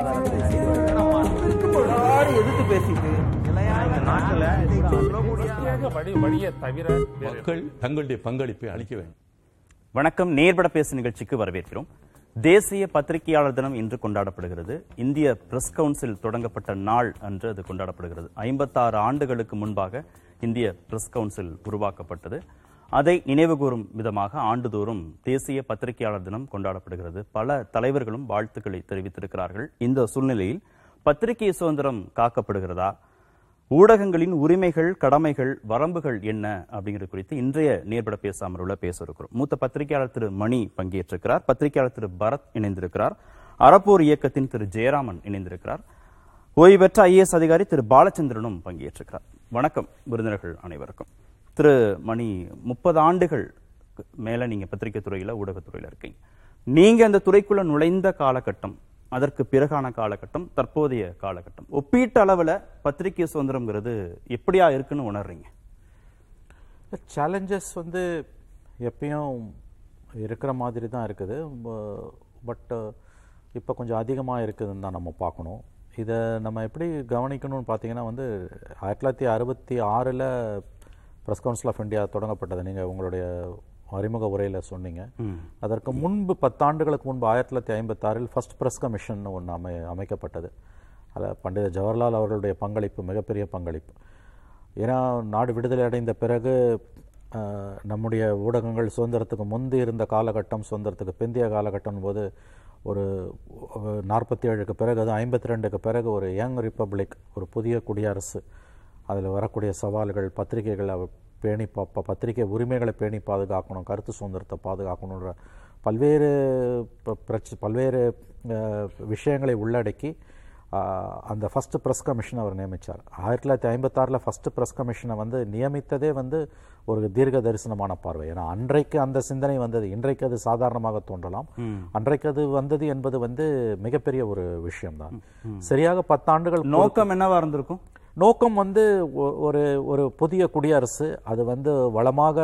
எதிர்த்து பேசிட்டு மக்கள் தங்களுடைய பங்களிப்பை அளிக்க வேண்டும். வணக்கம். நேர்பட பேசு நிகழ்ச்சிக்கு வரவேற்கிறோம். தேசிய பத்திரிகையாளர் தினம் இன்று கொண்டாடப்படுகிறது. இந்திய பிரஸ் கவுன்சில் தொடங்கப்பட்ட நாள் அன்று அது கொண்டாடப்படுகிறது. ஐம்பத்தாறு ஆண்டுகளுக்கு முன்பாக இந்திய பிரஸ் கவுன்சில் உருவாக்கப்பட்டது. அதை நினைவுகூரும் விதமாக ஆண்டுதோறும் தேசிய பத்திரிகையாளர் தினம் கொண்டாடப்படுகிறது. பல தலைவர்களும் வாழ்த்துக்களை தெரிவித்திருக்கிறார்கள். இந்த சூழ்நிலையில் பத்திரிகை சுதந்திரம் காக்கப்படுகிறதா? ஊடகங்களின் உரிமைகள் கடமைகள் வரம்புகள் என்ன? அப்படிங்கிறது குறித்து இன்றைய நேர்பட பேசாமல் உள்ள பேச இருக்கிறோம் மூத்த பத்திரிகையாளர் திரு மணி பங்கேற்றிருக்கிறார். பத்திரிகையாளர் திரு பரத் இணைந்திருக்கிறார். அறப்போர் இயக்கத்தின் திரு ஜெயராமன் இணைந்திருக்கிறார். ஓய்வு பெற்ற ஐஏஎஸ் அதிகாரி திரு பாலச்சந்திரனும் பங்கேற்றிருக்கிறார். வணக்கம் விருந்தினர்கள் அனைவருக்கும். திரு மணி முப்பது ஆண்டுகள் மேல நீங்க பத்திரிகை துறையில ஊடகத்துறையில இருக்கீங்க. நீங்க அந்த துறைக்குள்ள நுழைந்த காலகட்டம் அதற்கு பிறகான காலகட்டம் தற்போதைய காலகட்டம் ஒப்பீட்டு அளவில் பத்திரிகை சுதந்திரம்ங்கிறது எப்படியா இருக்குன்னு உணர்றீங்க? சேலஞ்சஸ் வந்து எப்பயும் இருக்கிற மாதிரி தான் இருக்குது பட் இப்போ கொஞ்சம் அதிகமாக இருக்குதுன்னு தான் நம்ம பார்க்கணும். இதை நம்ம எப்படி கவனிக்கணும்னு பார்த்தீங்கன்னா வந்து ஆயிரத்தி தொள்ளாயிரத்தி அறுபத்தி ஆறில் ப்ரெஸ் கவுன்சில் ஆஃப் இந்தியா தொடங்கப்பட்டது. நீங்கள் உங்களுடைய அறிமுக உரையில் சொன்னீங்க. அதற்கு முன்பு பத்தாண்டுகளுக்கு முன்பு ஆயிரத்தி தொள்ளாயிரத்தி ஐம்பத்தாறில் ஃபர்ஸ்ட் ப்ரெஸ் கமிஷன் ஒன்று அமை அமைக்கப்பட்டது. அதில் பண்டித ஜவஹர்லால் அவர்களுடைய பங்களிப்பு மிகப்பெரிய பங்களிப்பு. ஏன்னா நாடு விடுதலை அடைந்த பிறகு நம்முடைய ஊடகங்கள் சுதந்திரத்துக்கு முந்தி இருந்த காலகட்டம் சுதந்திரத்துக்கு பிந்தைய காலகட்டம் போது ஒரு நாற்பத்தி ஏழுக்கு பிறகு அது ஐம்பத்தி ரெண்டுக்கு பிறகு ஒரு யங் ரிப்பப்ளிக் ஒரு புதிய குடியரசு அதில் வரக்கூடிய சவால்கள் பத்திரிகைகளை பேணி பா பத்திரிகை உரிமைகளை பேணி பாதுகாக்கணும் கருத்து சுதந்திரத்தை பாதுகாக்கணுன்ற பல்வேறு ப- பிரச்ச பல்வேறு விஷயங்களை உள்ளடக்கி அந்த ஃபஸ்ட்டு ப்ரெஸ் கமிஷன் அவர் நியமித்தார் ஆயிரத்தி தொள்ளாயிரத்தி ஐம்பத்தாறில் ஃபஸ்ட்டு ப்ரெஸ் கமிஷனை வந்து நியமித்ததே வந்து ஒரு தீர்க்க தரிசனமான பார்வை. ஏன்னா அன்றைக்கு அந்த சிந்தனை வந்தது. இன்றைக்கு அது சாதாரணமாக தோன்றலாம். அன்றைக்கு அது வந்தது என்பது வந்து மிகப்பெரிய ஒரு விஷயம்தான். சரியாக பத்தாண்டுகள் நோக்கம் என்னவா இருந்திருக்கும்? நோக்கம் வந்து ஒ- ஒரு ஒரு புதிய குடியரசு. அது வந்து வளமாக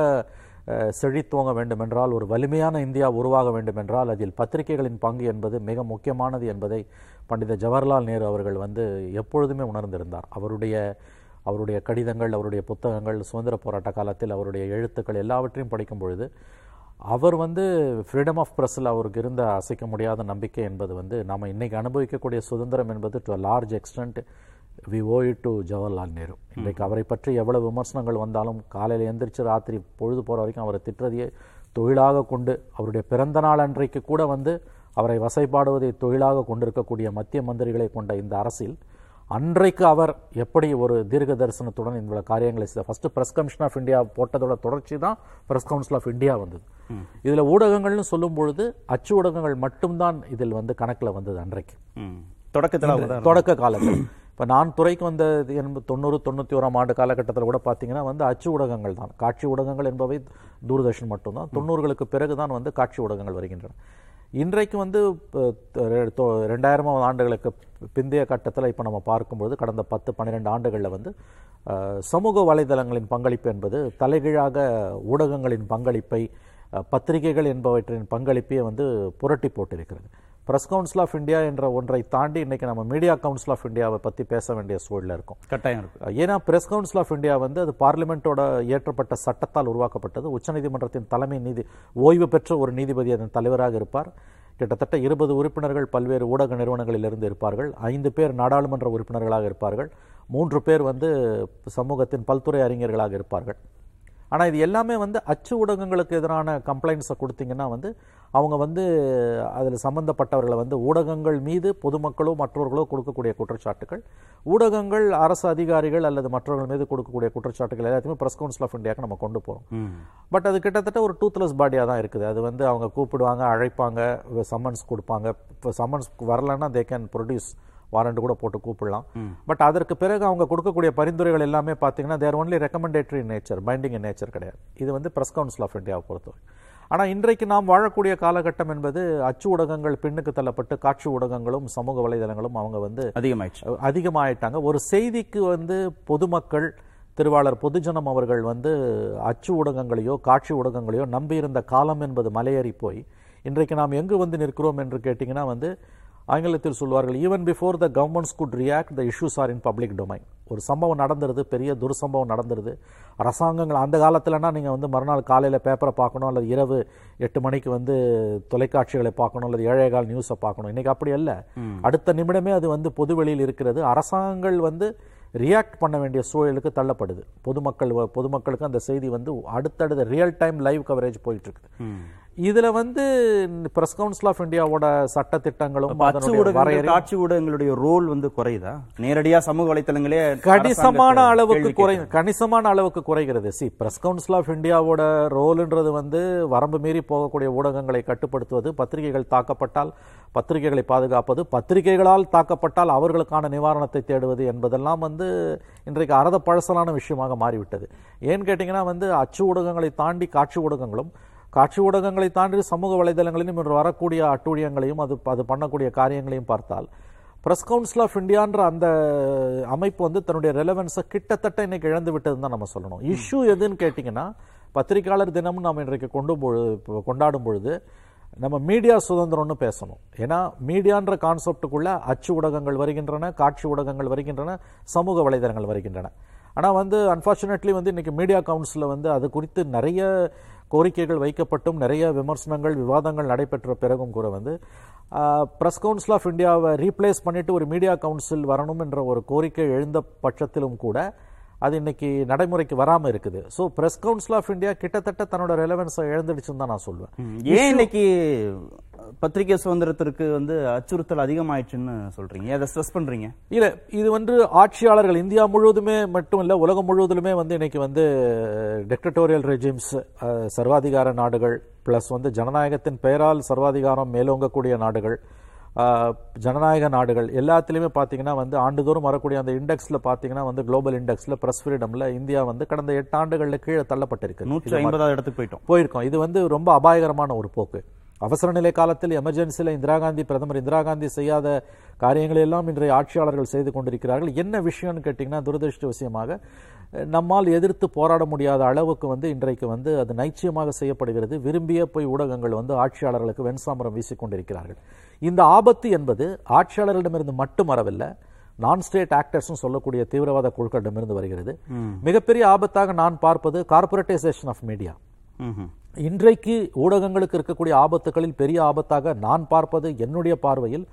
செழித்துவங்க வேண்டுமென்றால் ஒரு வலிமையான இந்தியா உருவாக வேண்டுமென்றால் அதில் பத்திரிகைகளின் பங்கு என்பது மிக முக்கியமானது என்பதை பண்டித ஜவஹர்லால் நேரு அவர்கள் வந்து எப்பொழுதுமே உணர்ந்திருந்தார். அவருடைய அவருடைய கடிதங்கள் அவருடைய புத்தகங்கள் சுதந்திர போராட்ட காலத்தில் அவருடைய எழுத்துக்கள் எல்லாவற்றையும் படிக்கும் பொழுது அவர் வந்து ஃப்ரீடம் ஆஃப் ப்ரெஸ்ஸில் அவருக்கு இருந்த அசைக்க முடியாத நம்பிக்கை என்பது வந்து நாம் இன்றைக்கி அனுபவிக்கக்கூடிய சுதந்திரம் என்பது to large extent we owe it to Jawaharlal Nehru இன்றைக்கு அவரை பற்றி எவ்வளவு விமர்சனங்கள் வந்தாலும் காலையில் எந்திரிச்சு ராத்திரி பொழுது போகிற வரைக்கும் அவரை திட்டுறதையே தொழிலாக கொண்டு அவருடைய பிறந்த நாள் அன்றைக்கு கூட வந்து அவரை வசைபாடுவதை தொழிலாக கொண்டிருக்கக்கூடிய மத்திய மந்திரிகளை கொண்ட இந்த அரசில் அன்றைக்கு அவர் எப்படி ஒரு தீர்க்க தரிசனத்துடன் இந்த காரியங்களை செய்தார். First press commission of India போட்டதோட தொடர்ச்சி தான் பிரஸ் கவுன்சில் ஆஃப் இந்தியா வந்தது. இதுல ஊடகங்கள்னு சொல்லும் பொழுது அச்சு ஊடகங்கள் மட்டும்தான் இதில் வந்து கணக்குல வந்தது அன்றைக்கு. ம். தொடக்கத்துல தொடக்க காலத்தில். இப்போ நான் துறைக்கு வந்த எண்பது தொண்ணூறு தொண்ணூற்றி ஓராம் ஆண்டு காலகட்டத்தில் கூட பார்த்தீங்கன்னா வந்து அச்சு ஊடகங்கள் தான். காட்சி ஊடகங்கள் என்பவை தூர்தர்ஷன் மட்டும்தான். தொண்ணூறுகளுக்கு பிறகு தான் வந்து காட்சி ஊடகங்கள் வருகின்றன. இன்றைக்கு வந்து ரெண்டாயிரமாவது ஆண்டுகளுக்கு பிந்தைய கட்டத்தில் இப்போ நம்ம பார்க்கும்போது கடந்த பத்து பன்னிரெண்டு ஆண்டுகளில் வந்து சமூக வலைதளங்களின் பங்களிப்பு என்பது தலைகீழாக ஊடகங்களின் பங்களிப்பை பத்திரிகைகள் என்பவற்றின் பங்களிப்பே வந்து புரட்டி போட்டிருக்கிறது. பிரஸ் கவுன்சில் ஆஃப் இந்தியா என்ற ஒன்றை தாண்டி இன்னைக்கு நம்ம மீடியா கவுன்சில் ஆஃப் இந்தியாவை பற்றி பேச வேண்டிய சூழலில் இருக்கும். கட்டாயம் இருக்கு ஏன்னா பிரஸ் கவுன்சில் ஆஃப் இந்தியா வந்து அது பார்லிமெண்ட்டோட இயற்றப்பட்ட சட்டத்தால் உருவாக்கப்பட்டது. உச்சநீதிமன்றத்தின் தலைமை நீதி ஓய்வு பெற்ற ஒரு நீதிபதி அதன் தலைவராக இருப்பார். கிட்டத்தட்ட இருபது உறுப்பினர்கள் பல்வேறு ஊடக நிறுவனங்களிலிருந்து இருப்பார்கள். ஐந்து பேர் நாடாளுமன்ற உறுப்பினர்களாக இருப்பார்கள். மூன்று பேர் வந்து சமூகத்தின் பல்துறை அறிஞர்களாக இருப்பார்கள். ஆனால் இது எல்லாமே வந்து அச்சு ஊடகங்களுக்கு எதிரான கம்ப்ளைண்ட்ஸை கொடுத்தீங்கன்னா வந்து அவங்க வந்து அதில் சம்பந்தப்பட்டவர்களை வந்து ஊடகங்கள் மீது பொதுமக்களோ மற்றவர்களோ கொடுக்கக்கூடிய குற்றச்சாட்டுகள். ஊடகங்கள் அரசு அதிகாரிகள் அல்லது மற்றவர்கள் மீது கொடுக்கக்கூடிய குற்றச்சாட்டுகள் எல்லாத்தையுமே பிரஸ் கவுன்சில் ஆஃப் இந்தியாவுக்கு நம்ம கொண்டு போகிறோம் பட் அது கிட்டத்தட்ட ஒரு டூத்லெஸ் பாடியாக தான் இருக்குது. அது வந்து அவங்க கூப்பிடுவாங்க அழைப்பாங்க சம்மன்ஸ் கொடுப்பாங்க. இப்போ சம்மன்ஸ் வரலைன்னா தே கேன் ப்ரொடியூஸ் வாரண்ட் கூட போட்டு கூப்பிடலாம். பட் அதற்கு பிறகு அவங்க கொடுக்கக்கூடிய பரிந்துரைகள் எல்லாமே பார்த்தீங்கன்னா they're only recommendatory nature binding nature கிடையாது. இது வந்து பிரஸ் கவுன்சில் ஆஃப் இந்தியாவை பொறுத்தவரை. ஆனால் இன்றைக்கு நாம் வாழக்கூடிய காலகட்டம் என்பது அச்சு ஊடகங்கள் பின்னுக்கு தள்ளப்பட்டு காட்சி ஊடகங்களும் சமூக வலைதளங்களும் அவங்க வந்து அதிகமாயிடுச்சு. அதிகமாயிட்டாங்க. ஒரு செய்திக்கு வந்து பொதுமக்கள் திருவாளர் பொதுஜனம் அவர்கள் வந்து அச்சு ஊடகங்களையோ காட்சி ஊடகங்களையோ நம்பியிருந்த காலம் என்பது மலையேறி போய் இன்றைக்கு நாம் எங்கு வந்து நிற்கிறோம் என்று கேட்டிங்கன்னா வந்து ஆங்கிலத்தில் சொல்வார்கள் even before the governments could react the issues are in public domain ஒரு சம்பவம் நடந்துருது பெரிய துர்சம்பவம் நடந்துருது. அரசாங்கங்கள் அந்த காலத்துலனா நீங்கள் வந்து மறுநாள் காலையில் பேப்பரை பார்க்கணும் அல்லது இரவு எட்டு மணிக்கு வந்து தொலைக்காட்சிகளை பார்க்கணும் அல்லது ஏழை கால் நியூஸை பார்க்கணும். இன்னைக்கு அப்படி அல்ல. அடுத்த நிமிடமே அது வந்து பொதுவெளியில் இருக்கிறது. அரசாங்கங்கள் வந்து ரியாக்ட் பண்ண வேண்டிய சூழலுக்கு தள்ளப்படுது. பொதுமக்கள் பொதுமக்களுக்கு அந்த செய்தி வந்து அடுத்தடுத்த ரியல் டைம் லைவ் கவரேஜ் போயிட்டு இருக்குது. இதுல வந்து பிரஸ் கவுன்சில் ஆஃப் இந்தியாவோட சட்ட திட்டங்களும் காட்சி ஊடகங்களுடைய ரோல் வந்து குறையுதா? நேரடியா சமூக வலைத்தளங்களே கணிசமான அளவுக்கு குறை கணிசமான அளவுக்கு குறைகிறது. சி பிரஸ் கவுன்சில் ஆஃப் இந்தியாவோட ரோல்ன்றது வந்து வரம்பு மீறி போகக்கூடிய ஊடகங்களை கட்டுப்படுத்துவது பத்திரிகைகள் தாக்கப்பட்டால் பத்திரிகைகளை பாதுகாப்பது பத்திரிகைகளால் தாக்கப்பட்டால் அவர்களுக்கான நிவாரணத்தை தேடுவது என்பதெல்லாம் வந்து இன்றைக்கு அறத பழசலான விஷயமாக மாறிவிட்டது. ஏன்னு கேட்டிங்கன்னா வந்து அச்சு ஊடகங்களை தாண்டி காட்சி ஊடகங்களும் காட்சி ஊடகங்களை தாண்டி சமூக வலைதளங்களிலும் இன்று வரக்கூடிய அட்டூழியங்களையும் அது அது பண்ணக்கூடிய காரியங்களையும் பார்த்தால் பிரஸ் கவுன்சில் ஆஃப் இந்தியான்ற அந்த அமைப்பு வந்து தன்னுடைய ரெலவென்ஸை கிட்டத்தட்ட இன்னைக்கு இழந்து விட்டதுன்னு தான் நம்ம சொல்லணும். இஷ்யூ எதுன்னு கேட்டிங்கன்னா பத்திரிகையாளர் தினமும் நாம் இன்றைக்கு கொண்டு பொழுது கொண்டாடும் பொழுது நம்ம மீடியா சுதந்திரம்னு பேசணும். ஏன்னா மீடியான்ற கான்செப்டுக்குள்ள அச்சு ஊடகங்கள் வருகின்றன காட்சி ஊடகங்கள் வருகின்றன சமூக வலைதளங்கள் வருகின்றன. ஆனால் வந்து அன்ஃபார்ச்சுனேட்லி வந்து இன்னைக்கு மீடியா கவுன்சிலில் வந்து அது குறித்து நிறைய கோரிக்கைகள் வைக்கப்பட்டும் நிறைய விமர்சனங்கள் விவாதங்கள் நடைபெற்ற பிறகும் கூட வந்து பிரஸ் கவுன்சில் ஆஃப் இந்தியாவை ரீப்ளேஸ் பண்ணிட்டு ஒரு மீடியா கவுன்சில் வரணும் என்ற ஒரு கோரிக்கை எழுந்த பட்சத்திலும் கூட அது இன்னைக்கு நடைமுறைக்கு வராமல் இருக்குது. So press council of India கிட்டத்தட்ட தன்னோட ரெலவென்ஸை இழந்துடுச்சுன்னு தான் நான் சொல்வேன். ஏன் இன்னைக்கு பத்திரிகை சுதந்திரத்திற்கு வந்து அச்சுறுத்தல் அதிகமாயிடுச்சுன்னு சொல்றீங்க? அதை ஸ்ட்ரெஸ் பண்றீங்க? இல்ல இது வந்து ஆட்சியாளர்கள் இந்தியா முழுவதுமே மட்டும் இல்ல உலகம் முழுவதிலுமே வந்து இன்னைக்கு வந்து டிக்டட்டோரியல் ரெஜிம்ஸ் சர்வாதிகார நாடுகள் பிளஸ் வந்து ஜனநாயகத்தின் பெயரால் சர்வாதிகாரம் மேலோங்கக்கூடிய நாடுகள் ஜனநாயக நாடுகள் எல்லாத்துலேயுமே பார்த்தீங்கன்னா வந்து ஆண்டுதோறும் வரக்கூடிய அந்த இண்டெக்ஸில் பார்த்தீங்கன்னா வந்து குளோபல் இண்டெக்ஸில் பிரஸ் ஃப்ரீடமில் இந்தியா வந்து கடந்த எட்டு ஆண்டுகளில் கீழே தள்ளப்பட்டிருக்கு. நூற்றி ஐம்பதாவது இடத்துக்கு போயிட்டோம். போயிருக்கோம். இது வந்து ரொம்ப அபாயகரமான ஒரு போக்கு. அவசர நிலை காலத்தில் எமர்ஜென்சியில் இந்திரா காந்தி பிரதமர் இந்திரா காந்தி செய்யாத காரியங்களை எல்லாம் இன்றைய ஆட்சியாளர்கள் செய்து கொண்டிருக்கிறார்கள். என்ன விஷயம்னு கேட்டிங்கன்னா துரதிருஷ்டவசியமாக நம்மால் எதிர்த்து போராட முடியாத அளவுக்கு வந்து இன்றைக்கு வந்து அது நைச்சியமாக செய்யப்படுகிறது. விரும்பிய போய் ஊடகங்கள் வந்து ஆட்சியாளர்களுக்கு வெண்சாமரம் வீசிக்கொண்டிருக்கிறார்கள் இந்த ஆபத்து என்பது ஆட்சியாளர்களிடமிருந்து மட்டும் வரவில்லை நான் ஸ்டேட் ஆக்டர்ஸும் சொல்லக்கூடிய தீவிரவாத குழுக்களிடமிருந்து வருகிறது. மிகப்பெரிய ஆபத்தாக நான் பார்ப்பது கார்பரேட்டைசேஷன் ஆஃப் மீடியா. இன்றைக்கு ஊடகங்களுக்கு இருக்கக்கூடிய ஆபத்துகளில் பெரிய ஆபத்தாக நான் பார்ப்பது என்னுடைய பார்வையில்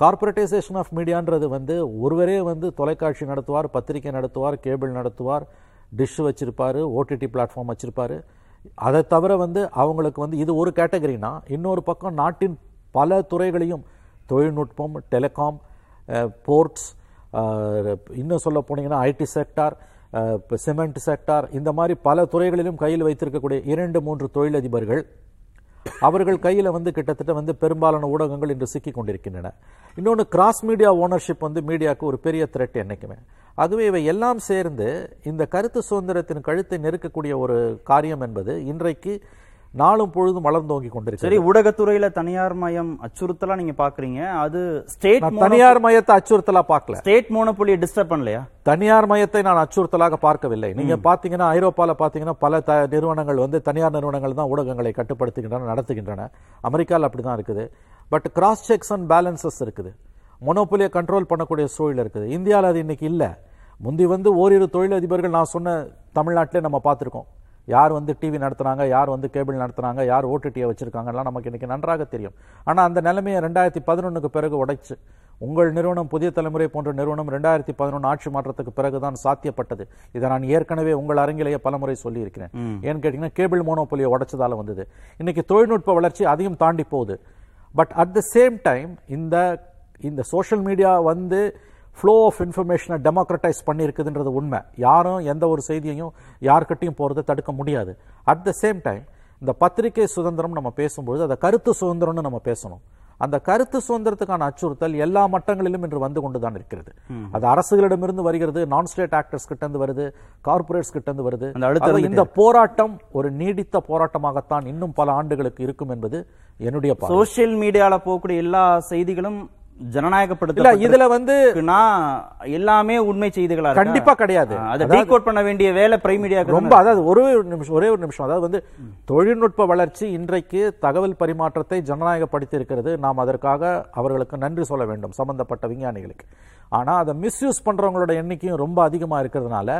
கார்பரேட்டைசேஷன் ஆஃப் மீடியான்றது வந்து ஒருவரே வந்து தொலைக்காட்சி நடத்துவார் பத்திரிகை நடத்துவார் கேபிள் நடத்துவார் டிஷ் வச்சிருப்பாரு ஓடிடி பிளாட்ஃபார்ம் வச்சிருப்பாரு. அதை தவிர வந்து அவங்களுக்கு வந்து இது ஒரு கேட்டகரினா இன்னொரு பக்கம் நாட்டின் பல துறைகளையும் தொழில்நுட்பம் டெலிகாம் போர்ட்ஸ் இன்னும் சொல்ல போனீங்கன்னா ஐடி செக்டார் சிமெண்ட் செக்டார் இந்த மாதிரி பல துறைகளிலும் கையில் வைத்திருக்கக்கூடிய இரண்டு மூன்று தொழிலதிபர்கள் அவர்கள் கையில் வந்து கிட்டத்தட்ட வந்து பெரும்பாலான ஊடகங்கள் இன்று சிக்கிக் கொண்டிருக்கின்றன. இன்னொன்று கிராஸ் மீடியா ஓனர்ஷிப் வந்து மீடியாவுக்கு ஒரு பெரிய த்ரெட் என்றைக்குமே அதுவே இவை எல்லாம் சேர்ந்து இந்த கருத்து சுதந்திரத்தின் கழுத்தை நெருக்கக்கூடிய ஒரு காரியம் என்பது இன்றைக்கு நாளும் பொழுதும் வளர்ந்தோங்கி கொண்டிருக்கிறது. சரி ஊடகத்துறையில தனியார் மயம் அச்சுறுத்தலா நீங்க பாக்குறீங்க. அது ஸ்டேட் தனியார் மயத்தை அச்சுறுத்தலா பார்க்கல ஸ்டேட் மோனோபொலியை டிஸ்டர்ப் பண்ணலையா? தனியார் மயத்தை நான் அச்சுறுத்தலாக பார்க்கவில்லை. நீங்க பாத்தீங்கன்னா ஐரோப்பால பாத்தீங்கன்னா பல நிறுவனங்கள் வந்து தனியார் நிறுவனங்கள் தான் ஊடகங்களை கட்டுப்படுத்துகின்றன நடத்துகின்றன. அமெரிக்காவில் அப்படிதான் இருக்குது. But cross checks and balances இருக்குது. மொனோபொலியை கண்ட்ரோல் பண்ணக்கூடிய சூழல் இருக்குது. இந்தியாவில் அது இன்னைக்கு இல்லை. முந்தி வந்து ஓரிரு தொழிலதிபர்கள் நான் சொன்ன தமிழ்நாட்டிலே நம்ம பார்த்துருக்கோம். யார் வந்து டிவி நடத்துனாங்க யார் வந்து கேபிள் நடத்துனாங்க யார் ஓடிடியை வச்சிருக்காங்கலாம் நமக்கு இன்னைக்கு நன்றாக தெரியும். ஆனா அந்த நிலைமையை ரெண்டாயிரத்தி பதினொன்றுக்கு பிறகு உடைச்சு உங்கள் நிறுவனம் புதிய தலைமுறை போன்ற நிறுவனம் ரெண்டாயிரத்தி பதினொன்று ஆட்சி மாற்றத்துக்கு பிறகுதான் சாத்தியப்பட்டது. இதை நான் ஏற்கனவே உங்கள் அரங்கிலேயே பலமுறை சொல்லியிருக்கிறேன். ஏன்னு கேட்டீங்கன்னா கேபிள் மோனோபொலியை உடைச்சதால வந்தது. இன்னைக்கு தொழில்நுட்ப வளர்ச்சி அதையும் தாண்டி போகுது. But at the same time இந்த இந்த சோஷியல் மீடியா வந்து ஃப்ளோ ஆஃப் இன்ஃபர்மேஷனை டெமோக்ரட்டைஸ் பண்ணியிருக்குதுன்றது உண்மை. யாரும் எந்த ஒரு செய்தியையும் யார்கிட்டையும் போகிறத தடுக்க முடியாது. அட் த சேம் டைம் இந்த பத்திரிகை சுதந்திரம் நம்ம பேசும்பொழுது அதை கருத்து சுதந்திரம்னு நம்ம பேசணும். அந்த கருத்து சுதந்திரத்துக்கான அச்சுறுத்தல் எல்லா மட்டங்களிலும் இன்று வந்து கொண்டுதான் இருக்கிறது. அது அரசுகளிடமிருந்து வருகிறது நான் ஸ்டேட் ஆக்டர்ஸ் கிட்ட இருந்து வருது. கார்பரேட்ஸ் கிட்ட இருந்து வருது இந்த போராட்டம் ஒரு நீடித்த போராட்டமாகத்தான் இன்னும் பல ஆண்டுகளுக்கு இருக்கும் என்பது என்னுடைய பார்வை. சோஷியல் மீடியால போகக்கூடிய எல்லா செய்திகளும் ஜனநாயகப்படுத்த இதுல வந்து எல்லாமே உண்மை செய்திகளா? கண்டிப்பா கிடையாது. அதை டீகோட் பண்ண வேண்டிய வேலை பிரைம் மீடியாக்கு ரொம்ப அதாவது ஒரே ஒரு நிமிஷம் ஒரே ஒரு நிமிஷம். அதாவது வந்து தொழில்நுட்ப வளர்ச்சி இன்றைக்கு தகவல் பரிமாற்றத்தை ஜனநாயகப்படுத்தி இருக்கிறது நாம் அதற்காக அவர்களுக்கு நன்றி சொல்ல வேண்டும் சம்பந்தப்பட்ட விஞ்ஞானிகளுக்கு. ஆனா அதை மிஸ்யூஸ் பண்றவங்களோட எண்ணிக்கையும் ரொம்ப அதிகமா இருக்கிறதுனால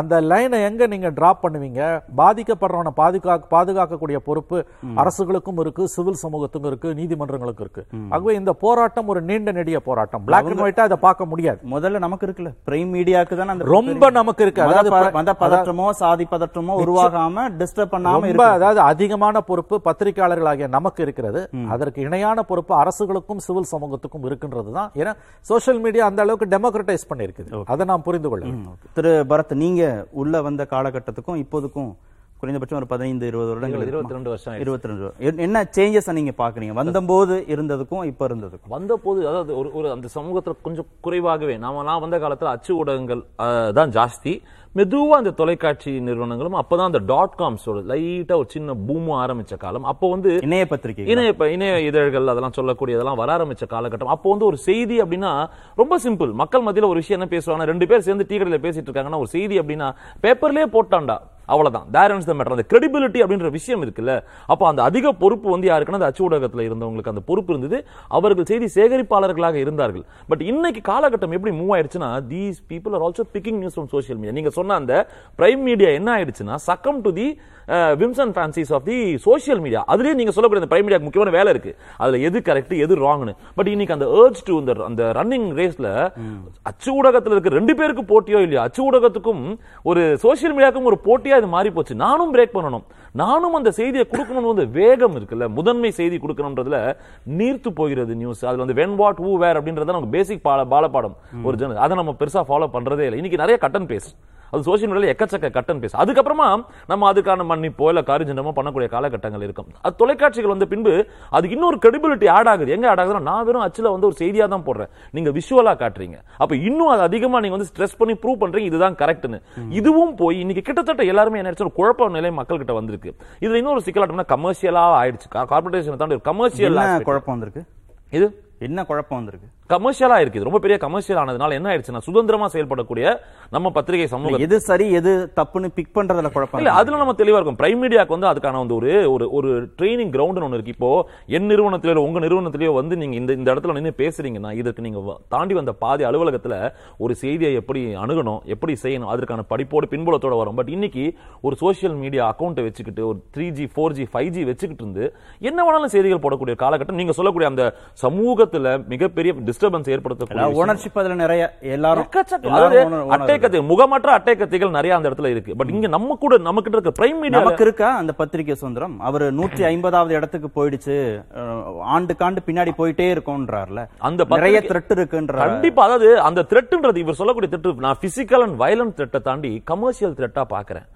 அந்த லைனை எங்க நீங்க டிராப் பண்ணுவீங்க? பாதிக்கப்படுறவனை பாதுகா பாதுகாக்கக்கூடிய பொறுப்பு அரசுகளுக்கும் இருக்கு சிவில் சமூகத்துக்கும் இருக்கு நீதிமன்றங்களுக்கும் இருக்கு. ஆகவே இந்த போராட்டம் ஒரு நீண்ட நெடிய போராட்டம். பிளாக் அண்ட் ஒயிட்டா அதை பார்க்க முடியாது. முதல்ல நமக்கு இருக்குல்ல. பிரைம் மீடியாக்கு தான் அந்த ரொம்ப நமக்கு இருக்கு. அதாவது மத பதற்றமோ சாதி பதற்றமோ உருவாகாம டிஸ்டர்ப் பண்ணாம ரொம்ப அதாவது அதிகமான பொறுப்பு பத்திரிகையாளர்களாகிய நமக்கு இருக்கிறது. அதற்கு இணையான பொறுப்பு அரசுகளுக்கும் சிவில் சமூகத்துக்கும் இருக்கின்றது தான். ஏன்னா சோஷியல் மீடியா அந்த அளவுக்கு டெமோக்ரட்டைஸ் பண்ணியிருக்குது. அதை நாம் புரிந்து கொள்ள. திரு பரத் நீங்க உள்ள வந்த காலகட்டத்துக்கும் இப்போதுக்கும் குறைந்தபட்சம் ஒரு பதினைந்து இருபது வருடங்கள் இருபது, இருக்குமா? 22 வருஷம். இருபத்தி ரெண்டு என்ன சேஞ்சஸ் நீங்க பாக்குறீங்க வந்தபோது இருந்ததுக்கும் இப்ப இருந்ததுக்கும் வந்த போது அதாவது ஒரு ஒரு அந்த சமூகத்துல கொஞ்சம் குறைவாகவே நாம நான் வந்த காலத்துல அச்சு ஊடகங்கள் தான் ஜாஸ்தி மெதுவா அந்த தொலைக்காட்சி நிறுவனங்களும் அப்பதான் அந்த டாட் காம்ஸோட லைட்டா ஒரு சின்ன பூமும் ஆரம்பிச்ச காலம். அப்போ வந்து இணைய பத்திரிகை இணைய இணைய இதழ்கள் அதெல்லாம் சொல்லக்கூடியதெல்லாம் வர ஆரம்பிச்ச காலகட்டம். அப்போ வந்து ஒரு செய்தி அப்படின்னா ரொம்ப சிம்பிள் மக்கள் மத்தியில ஒரு விஷயம் என்ன பேசுவாங்க ரெண்டு பேர் சேர்ந்து டீ கடையில பேசிட்டு இருக்காங்கன்னா ஒரு செய்தி அப்படின்னா பேப்பர்லயே போட்டான்டா. அவ்வளவுதான். தேர் த மேட்டர் அந்த கிரெடிபிலிட்டி அப்படின்ற விஷயம் இருக்குல்ல அப்போ அந்த அதிக பொறுப்பு வந்து யாருக்குன்னா அந்த அச்சு ஊடகத்தில் இருந்தவங்களுக்கு அந்த பொறுப்பு இருந்தது. அவர்கள் செய்தி சேகரிப்பாளர்களாக இருந்தார்கள். பட் இன்னைக்கு காலகட்டம் எப்படி மூவ் ஆயிடுச்சுன்னா these people are also picking news from social media நீங்க சொன்ன அந்த பிரைம் மீடியா என்ன ஆயிடுச்சுன்னா succumb to the whims and fancies of the social media அதுலயே நீங்க சொல்லக்கூடிய அந்த பிரைம் மீடியா முக்கியமான வேலை இருக்கு. அதுல எது கரெக்ட் எது ராங்னு பட் இன்னைக்கு அந்த ஏர்ஜ் டு அந்த அந்த ரன்னிங் ரேஸ்ல அச்சு ஊடகத்துல இருக்க ரெண்டு பேருக்கு போட்டியோ இல்லையா அச்சு ஊடகத்துக்கும் ஒரு சோஷியல் மீடியாவுக்கும் ஒரு போட்டியா இது மாறி போச்சு. நானும் பிரேக் பண்ணணும். நானும் அந்த செய்தியை கொடுக்கணும்னு வந்து வேகம் இருக்குல்ல. முதன்மை செய்தி கொடுக்கணும்ன்றதுல நீர்த்து போகிறது நியூஸ் அதில் வந்து வென் வாட் ஊ வேர் அப்படின்றத நமக்கு பேசிக் பாலப்பாடம். ஒரு ஜன அதை நம்ம பெருசா ஃபாலோ பண்றதே இல்லை. இன்னைக்கு நிறைய கட்டன் பேஸ் அது சோஷியல் மீடியால எக்கச்சக்க கட்டன் பேச. அதுக்கப்புறமா நம்ம அதுக்கான மன்னிப்போ இல்ல காரிஜண்டமோ பண்ணக்கூடிய காலகட்டங்கள் இருக்கும். அது தொலைக்காட்சிகள் வந்த பின்பு அதுக்கு இன்னொரு கிரெடிபிலிட்டி ஆட் ஆகுது. எங்க ஆட் ஆகுதுன்னா நான் வெறும் அச்சுல வந்து ஒரு செய்தியா தான் போடுறேன். நீங்க விஷுவலா காட்டுறீங்க. அப்ப இன்னும் அது அதிகமா நீங்க வந்து ஸ்ட்ரெஸ் பண்ணி ப்ரூவ் பண்றீங்க. இதுதான் கரெக்ட்னு இதுவும் போய் இன்னைக்கு கிட்டத்தட்ட எல்லாருமே என்ன ஒரு குழப்ப நிலை மக்கள் கிட்ட வந்திருக்கு. இதுல இன்னொரு சிக்கலாட்டம்னா கமர்ஷியலா ஆயிடுச்சு. கார்பரேஷன் தாண்டி ஒரு கமர்ஷியல் குழப்பம் வந்திருக்கு? இது? என்ன குழப்பம் வந்திருக்கு? கமர்ஷியலா இருக்கு இது ரொம்ப பெரிய கமர்ஷியல் ஆனதுனால என்ன ஆயிடுச்சுன்னா சுதந்திரமா செயல்படக்கூடிய நம்ம பத்திரிகை சமூகம் எது சரி எது தப்புன்னு பிக் பண்றதுல குழப்பம் இல்ல அதுல நம்ம தெளிவா இருக்கும். பிரைம் மீடியாக்கு வந்து அதுக்கான வந்து ஒரு ஒரு ஒரு ட்ரைனிங் கிரவுண்ட் ஒன்னு இருக்கு. இப்போ என் நிறுவனத்திலயோ உங்க நிறுவனத்திலயோ வந்து நீங்க இந்த இந்த இடத்துல நின்று பேசுறீங்கன்னா இதற்கு நீங்க வ- தாண்டி வந்த பாதி அலுவலகத்துல ஒரு செய்தியை எப்படி அணுகணும் எப்படி செய்யணும் அதற்கான படிப்போடு பின்புலத்தோட வரும். பட் இன்னைக்கு ஒரு சோஷியல் மீடியா அக்கௌண்ட்டை வச்சுக்கிட்டு ஒரு three G four G five G வச்சுக்கிட்டு இருந்து என்ன வேணாலும் செய்திகள் போடக்கூடிய காலகட்டம் நீங்க சொல்லக்கூடிய அந்த சமூகத்துல மிகப்பெரிய டிஸ்டர்பன்ஸ் விஷயம். ஓனர்ஷிப் அதுல நிறைய எல்லாரும் அட்டை கத்தை முகமற்ற அட்டை கத்திகள் நிறைய அந்த இடத்துல இருக்கு. பட் இங்க நம்ம கூட நம்ம கிட்ட இருக்க பிரைம் மீடியா நமக்கு இருக்கா அந்த பத்திரிகை சுதந்திரம்? அவர் நூற்றி ஐம்பதாவது இடத்துக்கு போயிடுச்சு. ஆண்டுக்காண்டு பின்னாடி போயிட்டே இருக்கோன்றார்ல அந்த நிறைய த்ரெட் இருக்குன்ற கண்டிப்பா அதாவது அந்த த்ரெட்ன்றது இவர் சொல்லக்கூடிய த்ரெட் நான் பிசிக்கல் அண்ட் வயலண்ட் த்ரெட்டை தாண்டி கமர்ஷியல் த்ரெட்டா பாக்குறேன்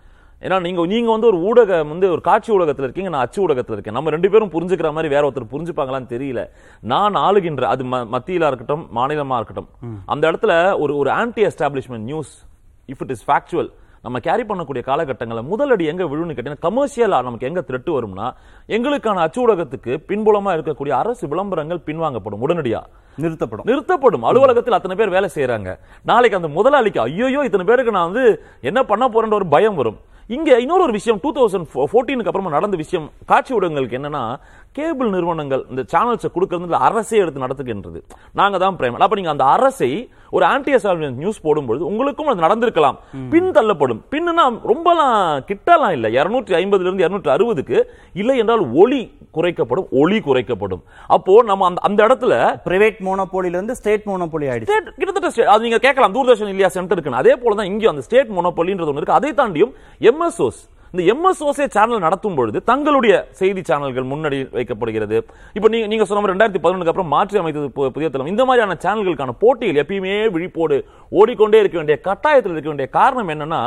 ஏன்னா நீங்க நீங்க வந்து ஒரு ஊடகம் வந்து ஒரு காட்சி ஊடகத்துல இருக்கீங்க நான் அச்சு ஊடகத்துல இருக்கேன். நம்ம ரெண்டு பேரும் புரிஞ்சுக்கிற மாதிரி வேற ஒருத்தர் புரிஞ்சுப்பாங்களான்னு தெரியல. நான் ஆளுகின்ற அது ம- மத்தியில இருக்கட்டும் மாநிலமா இருக்கட்டும். அந்த இடத்துல ஒரு ஒரு anti establishment news if it is factual நம்ம கேரி பண்ணக்கூடிய காலகட்டங்களில் முதலடி எங்க விழுன்னு கேட்டீங்கன்னா கமர்ஷியலா நமக்கு எங்க த்ரெட் வரும்னா எங்களுக்கான அச்சு ஊடகத்துக்கு பின்புலமா இருக்கக்கூடிய அரசு விளம்பரங்கள் பின்வாங்கப்படும் உடனடியா. நிறுத்தப்படும். நிறுத்தப்படும். அலுவலகத்தில் அத்தனை பேர் வேலை செய்யறாங்க நாளைக்கு அந்த முதலாளிக்கு ஐயோ இத்தனை பேருக்கு நான் வந்து என்ன பண்ண போறேன்ற ஒரு பயம் வரும். இங்க இன்னொரு ஒரு விஷயம் டூ தௌசண்ட் ஃபோர்டீனுக்கு அப்புறமா நடந்த விஷயம் காட்சி ஊடகங்களுக்கு என்னன்னா கேபிள் நிறுவனங்கள் இந்த சேனல்ஸை கொடுக்கறதுல அரசே எடுத்து நடத்துகின்றது. நாங்க தான் பிரைம். அப்ப நீங்க அந்த அரசை ஒரு ஆன்டி அசால்வன்ஸ் நியூஸ் போடும்பொழுது உங்களுக்கும் அது நடந்திருக்கலாம். பின் தள்ளப்படும். பின்னுனா ரொம்பலாம் கிட்டலாம் இல்ல. இருநூற்றி ஐம்பதுல இருந்து இருநூற்றி அறுபதுக்கு இல்லை என்றால் ஒளி குறைக்கப்படும். ஒளி குறைக்கப்படும். அப்போ நம்ம அந்த அந்த இடத்துல பிரைவேட் மோனோபோலில இருந்து ஸ்டேட் மோனோபோலி ஆயிடுச்சு கிட்டத்தட்ட state- அது நீங்க கேட்கலாம். தூர்தர்ஷன் இல்லையா சென்டர் இருக்கு அதே போல தான் இங்கேயும் அந்த ஸ்டேட் மொனோபொலின்றது ஒன்று இருக்கு. அதை தாண்டியும் எம்எஸ்ஓஸ் இந்த எம்எஸ்ஓஸே சேனல் நடத்தும் பொழுது தங்களுடைய செய்தி சேனல்கள் முன்னாடி வைக்கப்படுகிறது. இப்போ நீங்க நீங்க சொன்ன மாதிரி ரெண்டாயிரத்தி பதினொன்றுக்கு அப்புறம் மாற்றி அமைத்தது புதிய தளம். இந்த மாதிரியான சேனல்களுக்கான போட்டிகள் எப்பயுமே விழிப்போடு ஓடிக்கொண்டே இருக்க வேண்டிய கட்டாயத்தில் இருக்க வேண்டிய காரணம் என்னன்னா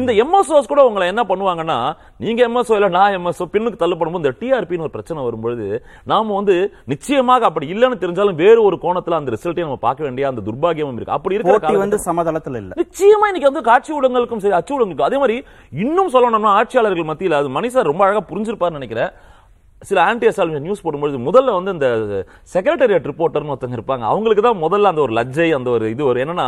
இந்த எம்எஸ்ஓஸ் கூட உங்களை என்ன பண்ணுவாங்கன்னா நீங்க எம்எஸ்ஓ இல்ல நான் எம்எஸ்ஓ பின்னுக்கு தள்ளப்படும் போது இந்த டிஆர்பின்னு ஒரு பிரச்சனை வரும்பொழுது நாம வந்து நிச்சயமாக அப்படி இல்லைன்னு தெரிஞ்சாலும் வேறு ஒரு கோணத்துல அந்த ரிசல்ட்டை நம்ம பார்க்க வேண்டிய அந்த துர்பாகியமும் இருக்கு. அப்படி இருக்கிற வந்து சமதளத்துல இல்ல. நிச்சயமா இன்னைக்கு வந்து காட்சி ஊடகங்களுக்கும் சரி அச்சு ஊடகங்களுக்கும் அதே மாதிரி இன்னும் சொல்லணும்னா ஆட்சியாளர்கள் மத்தியில் அது மணி ரொம்ப அழகா புரிஞ்சிருப்பார்னு நினைக்கிறேன். சில ஆன்டி அசால்மியன் நியூஸ் போடும்போது முதல்ல வந்து இந்த செக்ரட்டரியட் ரிப்போர்ட்டர்னு ஒருத்தங்க இருப்பாங்க. அவங்களுக்கு தான் முதல்ல அந்த ஒரு லஜ்ஜை அந்த ஒரு இது ஒரு என்னன்னா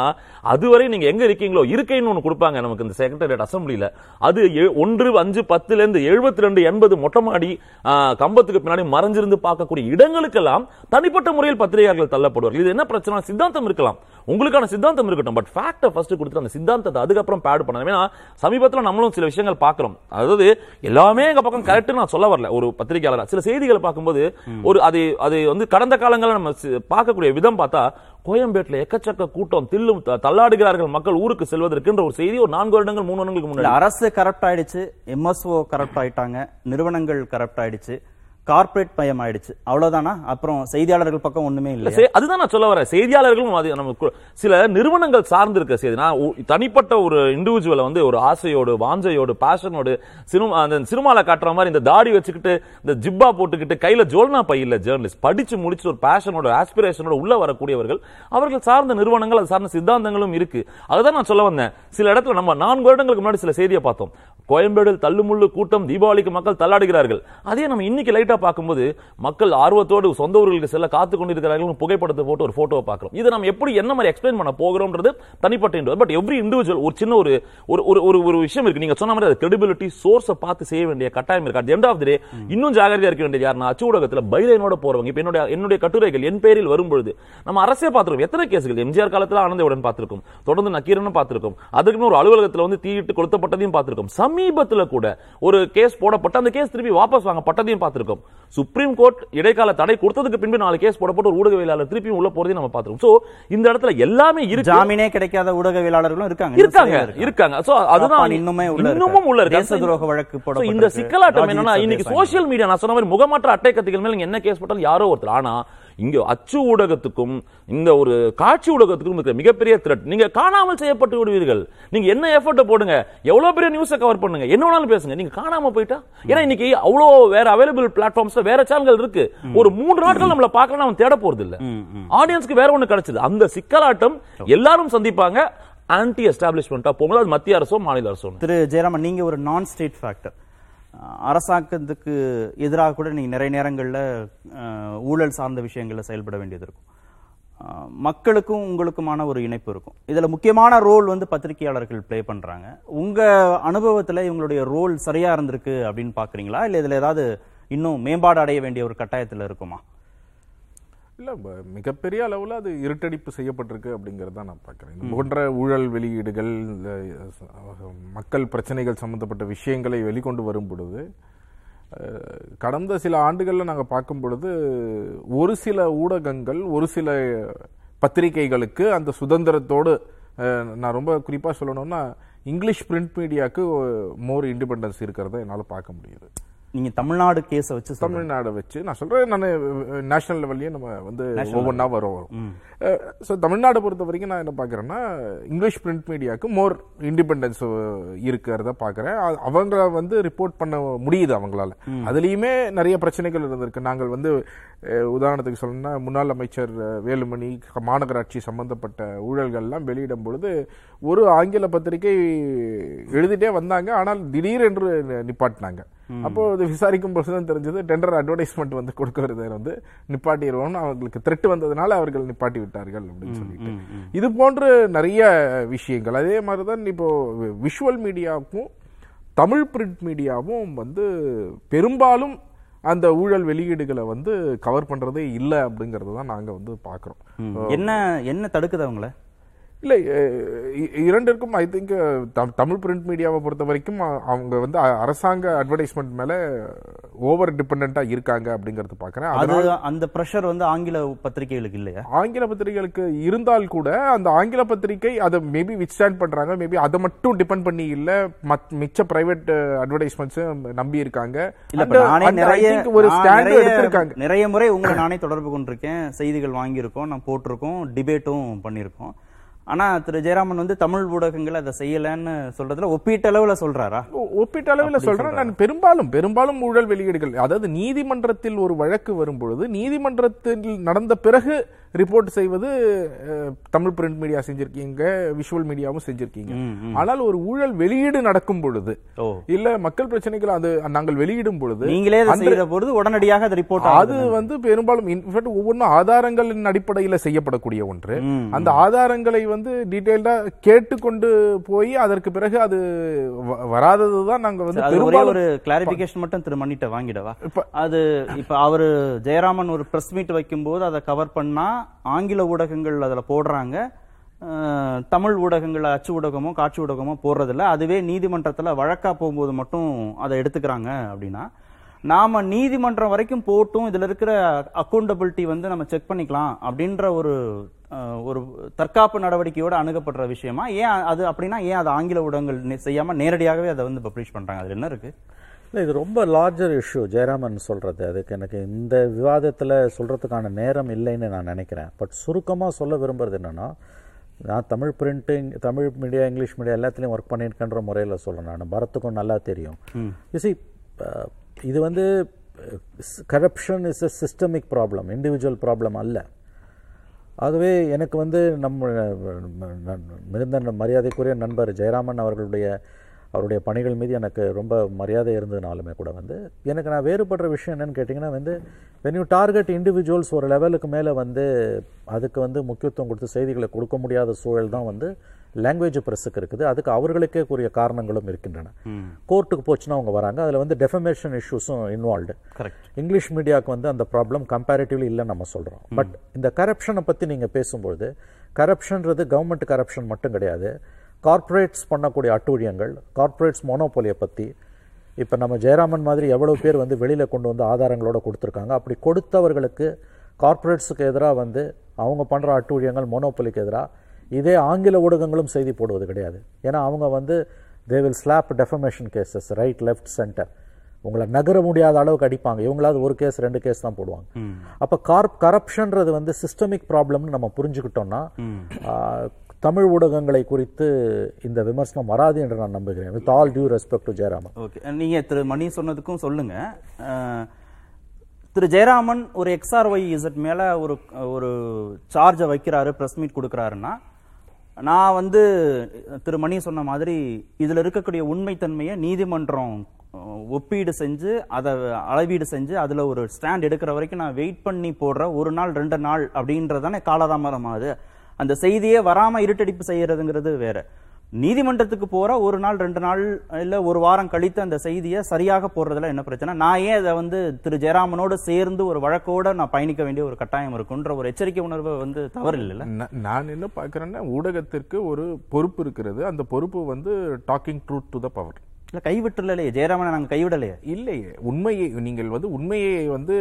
அதுவரை நீங்க எங்க இருக்கீங்களோ இருக்கைன்னு ஒன்று கொடுப்பாங்க நமக்கு இந்த செக்ரட்டரியட் அசம்பிளியில் அது எ- ஒன்று அஞ்சு பத்துல இருந்து எழுபத்தி ரெண்டு எண்பது மொட்டை மாடி கம்பத்துக்கு பின்னாடி மறைஞ்சிருந்து பார்க்கக்கூடிய இடங்களுக்கெல்லாம் தனிப்பட்ட முறையில் பத்திரிகையாளர்கள் தள்ளப்படுவார்கள். இது என்ன பிரச்சனை சித்தாந்தம் இருக்கலாம். உங்களுக்கான சித்தாந்தம் இருக்கட்டும். பட் ஃபேக்டை ஃபர்ஸ்ட் கொடுத்து அந்த சித்தாந்தத்தை அதுக்கப்புறம் பேட் பண்ணணும். ஏன்னா சமீபத்தில் நம்மளும் சில விஷயங்கள் பார்க்குறோம். அதாவது எல்லாமே எங்கள் பக்கம் கரெக்ட் நான் சொல்ல வரல. ஒரு பத்திரிகையாளர் சில செய்திகளை பார்க்கும்போது ஒரு அது அது வந்து கடந்த காலங்களில் நம்ம பார்க்கக்கூடிய விதம் பார்த்தா கோயம்பேட்டில் எக்கச்சக்க கூட்டம் தில்லும் தள்ளாடுகிறார்கள் மக்கள் ஊருக்கு செல்வதற்குன்ற ஒரு செய்தி ஒரு நான்கு வருடங்கள் மூணு வருடங்களுக்கு முன்னாடி. அரசு கரப்ட் ஆயிடுச்சு எம்எஸ்ஓ கரப்ட் ஆயிட்டாங்க நிறுவனங்கள் கரப்ட் ஆயிடுச்சு. கார்ப்பரேட் மயம் ஆயிடுச்சு. அவ்வளவுதானா? அப்புறம் செய்தியாளர்கள் பக்கம் ஒண்ணுமே இல்ல, அதுதான் நான் சொல்ல வரேன். செய்தியாளர்களும் அது நம்ம சில நிறுவனங்கள் சார்ந்து இருக்க செய்தி. நான் தனிப்பட்ட ஒரு இண்டிவிஜுவலை வந்து ஒரு ஆசையோடு வாஞ்சையோடு பேஷனோடு சினிமா அந்த சினிமால காட்டுற மாதிரி இந்த தாடி வச்சுக்கிட்டு இந்த ஜிப்பா போட்டுக்கிட்டு கையில ஜோல்னா பை இல்ல ஜேர்னலிஸ்ட் படிச்சு முடிச்சு ஒரு பேஷனோட ஆஸ்பிரேஷனோட உள்ள வரக்கூடியவர்கள் அவர்கள் சார்ந்த நிறுவனங்கள் அது சார்ந்த சித்தாந்தங்களும் இருக்கு. அதுதான் நான் சொல்ல வந்தேன். சில இடத்துல நம்ம நான்கு வருடங்களுக்கு முன்னாடி சில செய்தியை பார்த்தோம். கோயம்பேடு தள்ளுமுள்ளு கூட்டம் தீபாவளிக்கு மக்கள் தள்ளாடுகிறார்கள். அதே நம்ம இன்னைக்கு லைட்டா பார்க்கும்போது மக்கள் ஆர்வத்தோடு சொந்த ஊர்களுக்கு செல்ல காத்து கொண்டிருக்கிறார்கள் புகைப்படத்தை போட்டு ஒரு போட்டோவை பார்க்கிறோம். இதை நம்ம எப்படி என்ன மாதிரி எக்ஸ்பிளைன் பண்ண போகிறோம்ன்றது தனிப்பட்ட பட் எவ்ரி இண்டிவிஜுவல் ஒரு சின்ன ஒரு ஒரு ஒரு ஒரு விஷயம் இருக்கு. நீங்க சொன்ன மாதிரி அது கிரெடிபிலிட்டி சோர்ஸை பார்த்து செய்ய வேண்டிய கட்டாயம் இருக்கு. அட் எண்ட் ஆஃப் டே இன்னும் ஜாகிரதையா இருக்க வேண்டியது யாருன்னா அச்சு ஊடகத்துல பைலைனோட போறவங்க. இப்ப என்னுடைய என்னுடைய கட்டுரைகள் என் பேரில் வரும்பொழுது நம்ம அரசே பார்த்திருக்கோம். எத்தனை கேசுகள் எம்ஜிஆர் காலத்துல ஆனந்தவுடன் பார்த்திருக்கோம். தொடர்ந்து நக்கீரனும் பார்த்திருக்கோம். அதுக்குன்னு ஒரு அலுவலகத்துல வந்து தீயிட்டு கொளுத்தப்பட்டதையும் பார்த்திருக்கோம். சமீபத்துல கூட ஒரு கேஸ் போடப்பட்டு அந்த கேஸ் திருப்பி வாபஸ் வாங்கப்பட்டதையும் பார்த்திருக்கோம். சுப்ரீம் கோர்ட் இடைக்கால தடை கொடுத்ததுக்கு பின்பு நாலு கேஸ் போடப்பட்டு ஒரு ஊடகவியலாளர் திருப்பியும் உள்ள போறதையும் நம்ம பார்த்திருக்கோம். சோ இந்த இடத்துல எல்லாமே இருக்கு. ஜாமீனே கிடைக்காத ஊடகவியலாளர்களும் இருக்காங்க. இருக்காங்க இருக்காங்க. சோ அதுதான் இன்னுமே. இன்னமும் உள்ள. தேச துரோக வழக்கு So, இந்த. சிக்கலாட்டம் என்னன்னா இன்னைக்கு. சோசியல் மீடியா நான் சொன்ன மாதிரி முகமாற்ற அட்டை கத்திகள் மேல நீங்க என்ன கேஸ் போட்டாலும் யாரோ ஒருத்தர். ஆனா இங்க அச்சு ஊடகத்துக்கும் இந்த ஒரு காட்சி ஊடகத்துக்கும் இருக்கிற மிகப்பெரிய த்ரெட் நீங்க காணாமல் செய்யப்பட்டு விடுவீர்கள். நீங்க என்ன எஃபர்ட் போடுங்க? எவ்வளவு பெரிய நியூஸை கவர் பண்ணுங்க? என்ன வேணாலும் பேசுங்க. நீங்க காணாம போயிட்டா? ஏன்னா இன்னைக்கு அவ்வளோ வேற அவைலபிள் பிளாட்ஃபார்ம்ஸ்ல வேற சேனல்கள் இருக்கு. ஒரு மூன்று நாட்கள் நம்மள பார்க்கலாம் அவன் தேட போறது இல்ல ஆடியன்ஸ்க்கு வேற ஒண்ணு கிடைச்சது. அந்த சிக்கலாட்டம் எல்லாரும் சந்திப்பாங்க. ஆன்டி எஸ்டாப்ளிஷ்மெண்டா போகும்போது அது மத்திய அரசோ மாநில அரசோ. திரு ஜெயராமன் நீங்க ஒரு நான் ஸ்டேட் ஃபேக்டர் அரசாங்கத்துக்கு எதிராக கூட நீங்க நிறைய நேரங்கள்ல ஊழல் சார்ந்த விஷயங்கள்ல செயல்பட வேண்டியது இருக்கும். மக்களுக்கும் உங்களுக்குமான ஒரு இணைப்பு இருக்கும். இதுல முக்கியமான ரோல் வந்து பத்திரிகையாளர்கள் ப்ளே பண்றாங்க. உங்க அனுபவத்துல இவங்களுடைய ரோல் சரியா இருந்திருக்கு அப்படின்னு பாக்குறீங்களா? இல்ல இதுல ஏதாவது இன்னும் மேம்பாடு அடைய வேண்டிய ஒரு கட்டாயத்தில் இருக்குமா? இல்லை மிகப்பெரிய அளவில் அது இருட்டடிப்பு செய்யப்பட்டிருக்கு அப்படிங்கறத தான் நான் பார்க்குறேன். இது போன்ற ஊழல் வெளியீடுகள் இந்த மக்கள் பிரச்சனைகள் சம்பந்தப்பட்ட விஷயங்களை வெளிக்கொண்டு வரும் பொழுது கடந்த சில ஆண்டுகளில் நாங்கள் பார்க்கும் பொழுது ஒரு சில ஊடகங்கள் ஒரு சில பத்திரிகைகளுக்கு அந்த சுதந்திரத்தோடு நான் ரொம்ப குறிப்பாக சொல்லணும்னா இங்கிலீஷ் பிரிண்ட் மீடியாவுக்கு மோர் இண்டிபெண்டன்ஸ் இருக்கிறத என்னால் பார்க்க முடியுது. நீங்க தமிழ்நாடு கேஸ வச்சு. தமிழ்நாடை வச்சு நான் சொல்றேன் நான் நேஷனல் லெவல்லயே நம்ம வந்து ஒவ்வொன்றா வரும் ஸோ தமிழ்நாடை பொறுத்த வரைக்கும் நான் என்ன பார்க்கறேன்னா இங்கிலீஷ் பிரிண்ட் மீடியாவுக்கு மோர் இண்டிபெண்டன்ஸ் இருக்கிறத பார்க்கறேன் அவங்கள வந்து ரிப்போர்ட் பண்ண முடியுது அவங்களால. அதுலயுமே நிறைய பிரச்சனைகள் இருந்திருக்கு. நாங்கள் வந்து உதாரணத்துக்கு சொல்லணும்னா முன்னாள் அமைச்சர் வேலுமணி மாநகராட்சி சம்பந்தப்பட்ட ஊழல்கள்லாம் வெளியிடும் பொழுது ஒரு ஆங்கில பத்திரிகை எழுதிட்டே வந்தாங்க. ஆனால் திடீரென்று நிப்பாட்டினாங்க. அப்போ இது விசாரிக்கும் பொழுது தான் தெரிஞ்சது டெண்டர் அட்வர்டைஸ்மெண்ட் வந்து கொடுக்கறத வந்து நிப்பாட்டிடுவோம்னு அவங்களுக்கு த்ரெட் வந்ததுனால அவர்கள் நிப்பாட்டி விட்டார்கள் அப்படின்னு சொல்லிட்டு. இது போன்று நிறைய விஷயங்கள். அதே மாதிரி தான் இப்போ விஷுவல் மீடியாவுக்கும் தமிழ் பிரிண்ட் மீடியாவும் வந்து பெரும்பாலும் அந்த ஊழல் வெளியீடுகளை வந்து கவர் பண்றதே இல்லை அப்படிங்கறத தான் நாங்க வந்து பாக்குறோம் ம். என்ன என்ன தடுக்குது அவங்கள? இல்லை இரண்டிற்கும் ஐ திங்க் தமிழ் பிரிண்ட் மீடியாவை பொறுத்த வரைக்கும் அவங்க வந்து அரசாங்க அட்வர்டைஸ்மெண்ட் மேல ஓவர் டிபெண்டா இருக்காங்க அப்படிங்கறது பாக்குறேன். அது அந்த பிரஷர் வந்து ஆங்கில பத்திரிகைகளுக்கு இல்லையா? ஆங்கில பத்திரிகைகளுக்கு இருந்தால் கூட அந்த ஆங்கில பத்திரிகை அதை மேபி விச் ஸ்டாண்ட் பண்றாங்க. மேபி அதை மட்டும் டிபெண்ட் பண்ணி இல்ல மிச்ச பிரைவேட் அட்வர்டைஸ்மெண்ட்ஸ் நம்பி இருக்காங்க. ஒரு ஸ்டாண்ட் எடுத்திருக்காங்க. நிறைய முறை உங்களை நானே தொடர்பு கொண்டிருக்கேன். செய்திகள் வாங்கியிருக்கோம் நான் போட்டிருக்கோம் டிபேட்டும் பண்ணியிருக்கோம். ஆனா திரு ஜெயராமன் வந்து தமிழ் ஊடகங்கள் அதை செய்யலன்னு சொல்றதுல ஒப்பீட்டளவுல சொல்றாரா? ஒப்பீட்டளவில் சொல்றேன் நான் பெரும்பாலும் பெரும்பாலும் ஊழல் வெளியீடுகள் அதாவது நீதிமன்றத்தில் ஒரு வழக்கு வரும்பொழுது நீதிமன்றத்தில் நடந்த பிறகு ரிப்போர்ட் செய்வது தமிழ் பிரிண்ட் மீடியா செஞ்சிருக்கீங்க விஷுவல் மீடியாவும் செஞ்சிருக்கீங்க. ஆனால் ஒரு ஊழல் வெளியீடு நடக்கும் பொழுது. இல்ல மக்கள் பிரச்சனைகள் அது நாங்கள் வெளியிடும் பொழுது நீங்களே பொழுது உடனடியாக அது ரிப்போர்ட் அது வந்து பெரும்பாலும் இன்ஃபேக்ட் ஒவ்வொன்றும் ஆதாரங்களின் அடிப்படையில் செய்யப்படக்கூடிய ஒன்று. அந்த ஆதாரங்களை வந்து டீடைல்டா கேட்டுக்கொண்டு போய் அதற்கு பிறகு அது வ- வராததுதான் நாங்க வந்து ஒரே ஒரு கிளாரிபிகேஷன் மட்டும் திரு மணிட்ட வாங்கிடவா? இப்ப- அது இப்ப அவரு ஜெயராமன் ஒரு பிரஸ் மீட் வைக்கும்போது அதை கவர் பண்ணா ஆங்கில ஊடகங்கள் அதில் போடுறாங்க. தமிழ் ஊடகங்கள் அச்சு ஊடகமோ காட்சி ஊடகமோ போடுறதில்ல. அதுவே நீதிமன்றத்தில் வழக்காக போகும்போது மட்டும் அதை எடுத்துக்கிறாங்க அப்படின்னா நாம் நீதிமன்றம் வரைக்கும் போட்டும் இதில் இருக்கிற அக்கௌண்டபிலிட்டி வந்து நம்ம செக் பண்ணிக்கலாம் அப்படின்ற ஒரு ஒரு தற்காப்பு நடவடிக்கையோடு அணுகப்படுற விஷயமா ஏன் அது அப்படின்னா ஏன் அது ஆங்கில ஊடகங்கள் செய்யாமல் நேரடியாகவே அதை வந்து பப்ளிஷ் பண்ணுறாங்க அதில் என்ன இருக்குது இல்லை இது ரொம்ப லார்ஜர் இஷ்யூ ஜெயராமன் சொல்றது அதுக்கு எனக்கு இந்த விவாதத்தில் சொல்றதுக்கான நேரம் இல்லைன்னு நான் நினைக்கிறேன். பட் சுருக்கமாக சொல்ல விரும்புறது என்னன்னா நான் Tamil printing Tamil media English media எல்லாத்துலேயும் ஒர்க் பண்ணியிருக்கேன்ற முறையில் சொல்கிறேன் நான். பரத்துக்கும் நல்லா தெரியும். யூசி இது வந்து corruption is a systemic problem individual problem அல்ல. ஆகவே எனக்கு வந்து நம்ம மிகுந்த மரியாதைக்குரிய நண்பர் ஜெயராமன் அவர்களுடைய அவருடைய பணிகள் மீது எனக்கு ரொம்ப மரியாதை இருந்ததுனாலுமே கூட வந்து எனக்கு நான் வேறுபடுற விஷயம் என்னன்னு கேட்டிங்கன்னா வந்து வென் யூ டார்கெட் இண்டிவிஜுவல்ஸ் ஒரு லெவலுக்கு மேலே வந்து அதுக்கு வந்து முக்கியத்துவம் கொடுத்து செய்திகளை கொடுக்க முடியாத சூழல் தான் வந்து லாங்குவேஜ் ப்ரெஸ்ஸுக்கு இருக்குது. அதுக்கு அவர்களுக்கே கூறிய காரணங்களும் இருக்கின்றன. கோர்ட்டுக்கு போச்சுன்னா அவங்க வராங்க. அதில் வந்து டெஃபமேஷன் இஷ்யூஸும் இன்வால்வ்டு கரெக்ட் இங்கிலீஷ் மீடியாவுக்கு வந்து அந்த ப்ராப்ளம் கம்பேரிட்டிவ்லி இல்லைன்னு நம்ம சொல்கிறோம் பட் இந்த கரப்ஷனை பற்றி நீங்கள் பேசும்பொழுது கரப்ஷன்றது கவர்மெண்ட் கரப்ஷன் மட்டும் கிடையாது. கார்ப்பரேட்ஸ் பண்ணக்கூடிய அட்டூழியங்கள் கார்ப்பரேட்ஸ் மோனோபோலியை பற்றி இப்போ நம்ம ஜெயராமன் மாதிரி எவ்வளோ பேர் வந்து வெளியில் கொண்டு வந்து ஆதாரங்களோட கொடுத்துருக்காங்க. அப்படி கொடுத்தவர்களுக்கு கார்ப்பரேட்ஸுக்கு எதிராக வந்து அவங்க பண்ணுற அட்டூழியங்கள் மோனோபோலிக்கு எதிராக இதே ஆங்கில ஊடகங்களும் செய்தி போடுவது கிடையாது. ஏன்னா அவங்க வந்து they will slap defamation cases right left centre உங்களை நகர முடியாத அளவுக்கு அடிப்பாங்க. இவங்களாவது ஒரு கேஸ் ரெண்டு கேஸ் தான் போடுவாங்க. அப்ப கார்ப் கரப்ஷன்றது வந்து சிஸ்டமிக் ப்ராப்ளம்னு நம்ம புரிஞ்சுக்கிட்டோம்னா தமிழ் ஊடகங்களை குறித்து இந்த விமர்சனம் வராது என்று நான் நம்புகிறேன். With all due respect to Jayaraman okay நீங்க திரு மணி சொன்னதுக்கும் சொல்லுங்க. திரு ஜெயராமன் ஒரு எக்ஸ்ஆர்ஒய் இசட் மேல ஒரு ஒரு சார்ஜை வைக்கிறாரு பிரஸ் மீட் கொடுக்குறாருன்னா நான் வந்து திரு மணி சொன்ன மாதிரி இதுல இருக்கக்கூடிய உண்மைத்தன்மையை நீதிமன்றம் ஒப்பீடு செஞ்சு அதை அளவீடு செஞ்சு அதுல ஒரு ஸ்டாண்ட் எடுக்கிற வரைக்கும் நான் வெயிட் பண்ணி போடுற ஒரு நாள் ரெண்டு நாள் அப்படின்றதானே காலதாமதம் ஆகுது. அந்த செய்தியே வராமல் இருட்டடிப்பு செய்யறதுங்கிறது வேற. நீதிமன்றத்துக்கு போற ஒரு நாள் ரெண்டு நாள் இல்ல ஒரு வாரம் கழித்து அந்த செய்தியை சரியாக போடுறதுல என்ன பிரச்சனை? நான் ஏன் அதை வந்து திரு ஜெயராமனோடு சேர்ந்து ஒரு வழக்கோட நான் பயணிக்க வேண்டிய ஒரு கட்டாயம் இருக்குன்ற ஒரு எச்சரிக்கை உணர்வு வந்து தவறு இல்லைல்ல நான் என்ன பார்க்குறேன்னா ஊடகத்திற்கு ஒரு பொறுப்பு இருக்கிறது. அந்த பொறுப்பு வந்து talking truth to the power. இல்ல கைவிட்டுலையே ஜெயராமனை நாங்க கைவிடலையே. இல்லையே உண்மையை நீங்கள் வந்து உண்மையை வந்து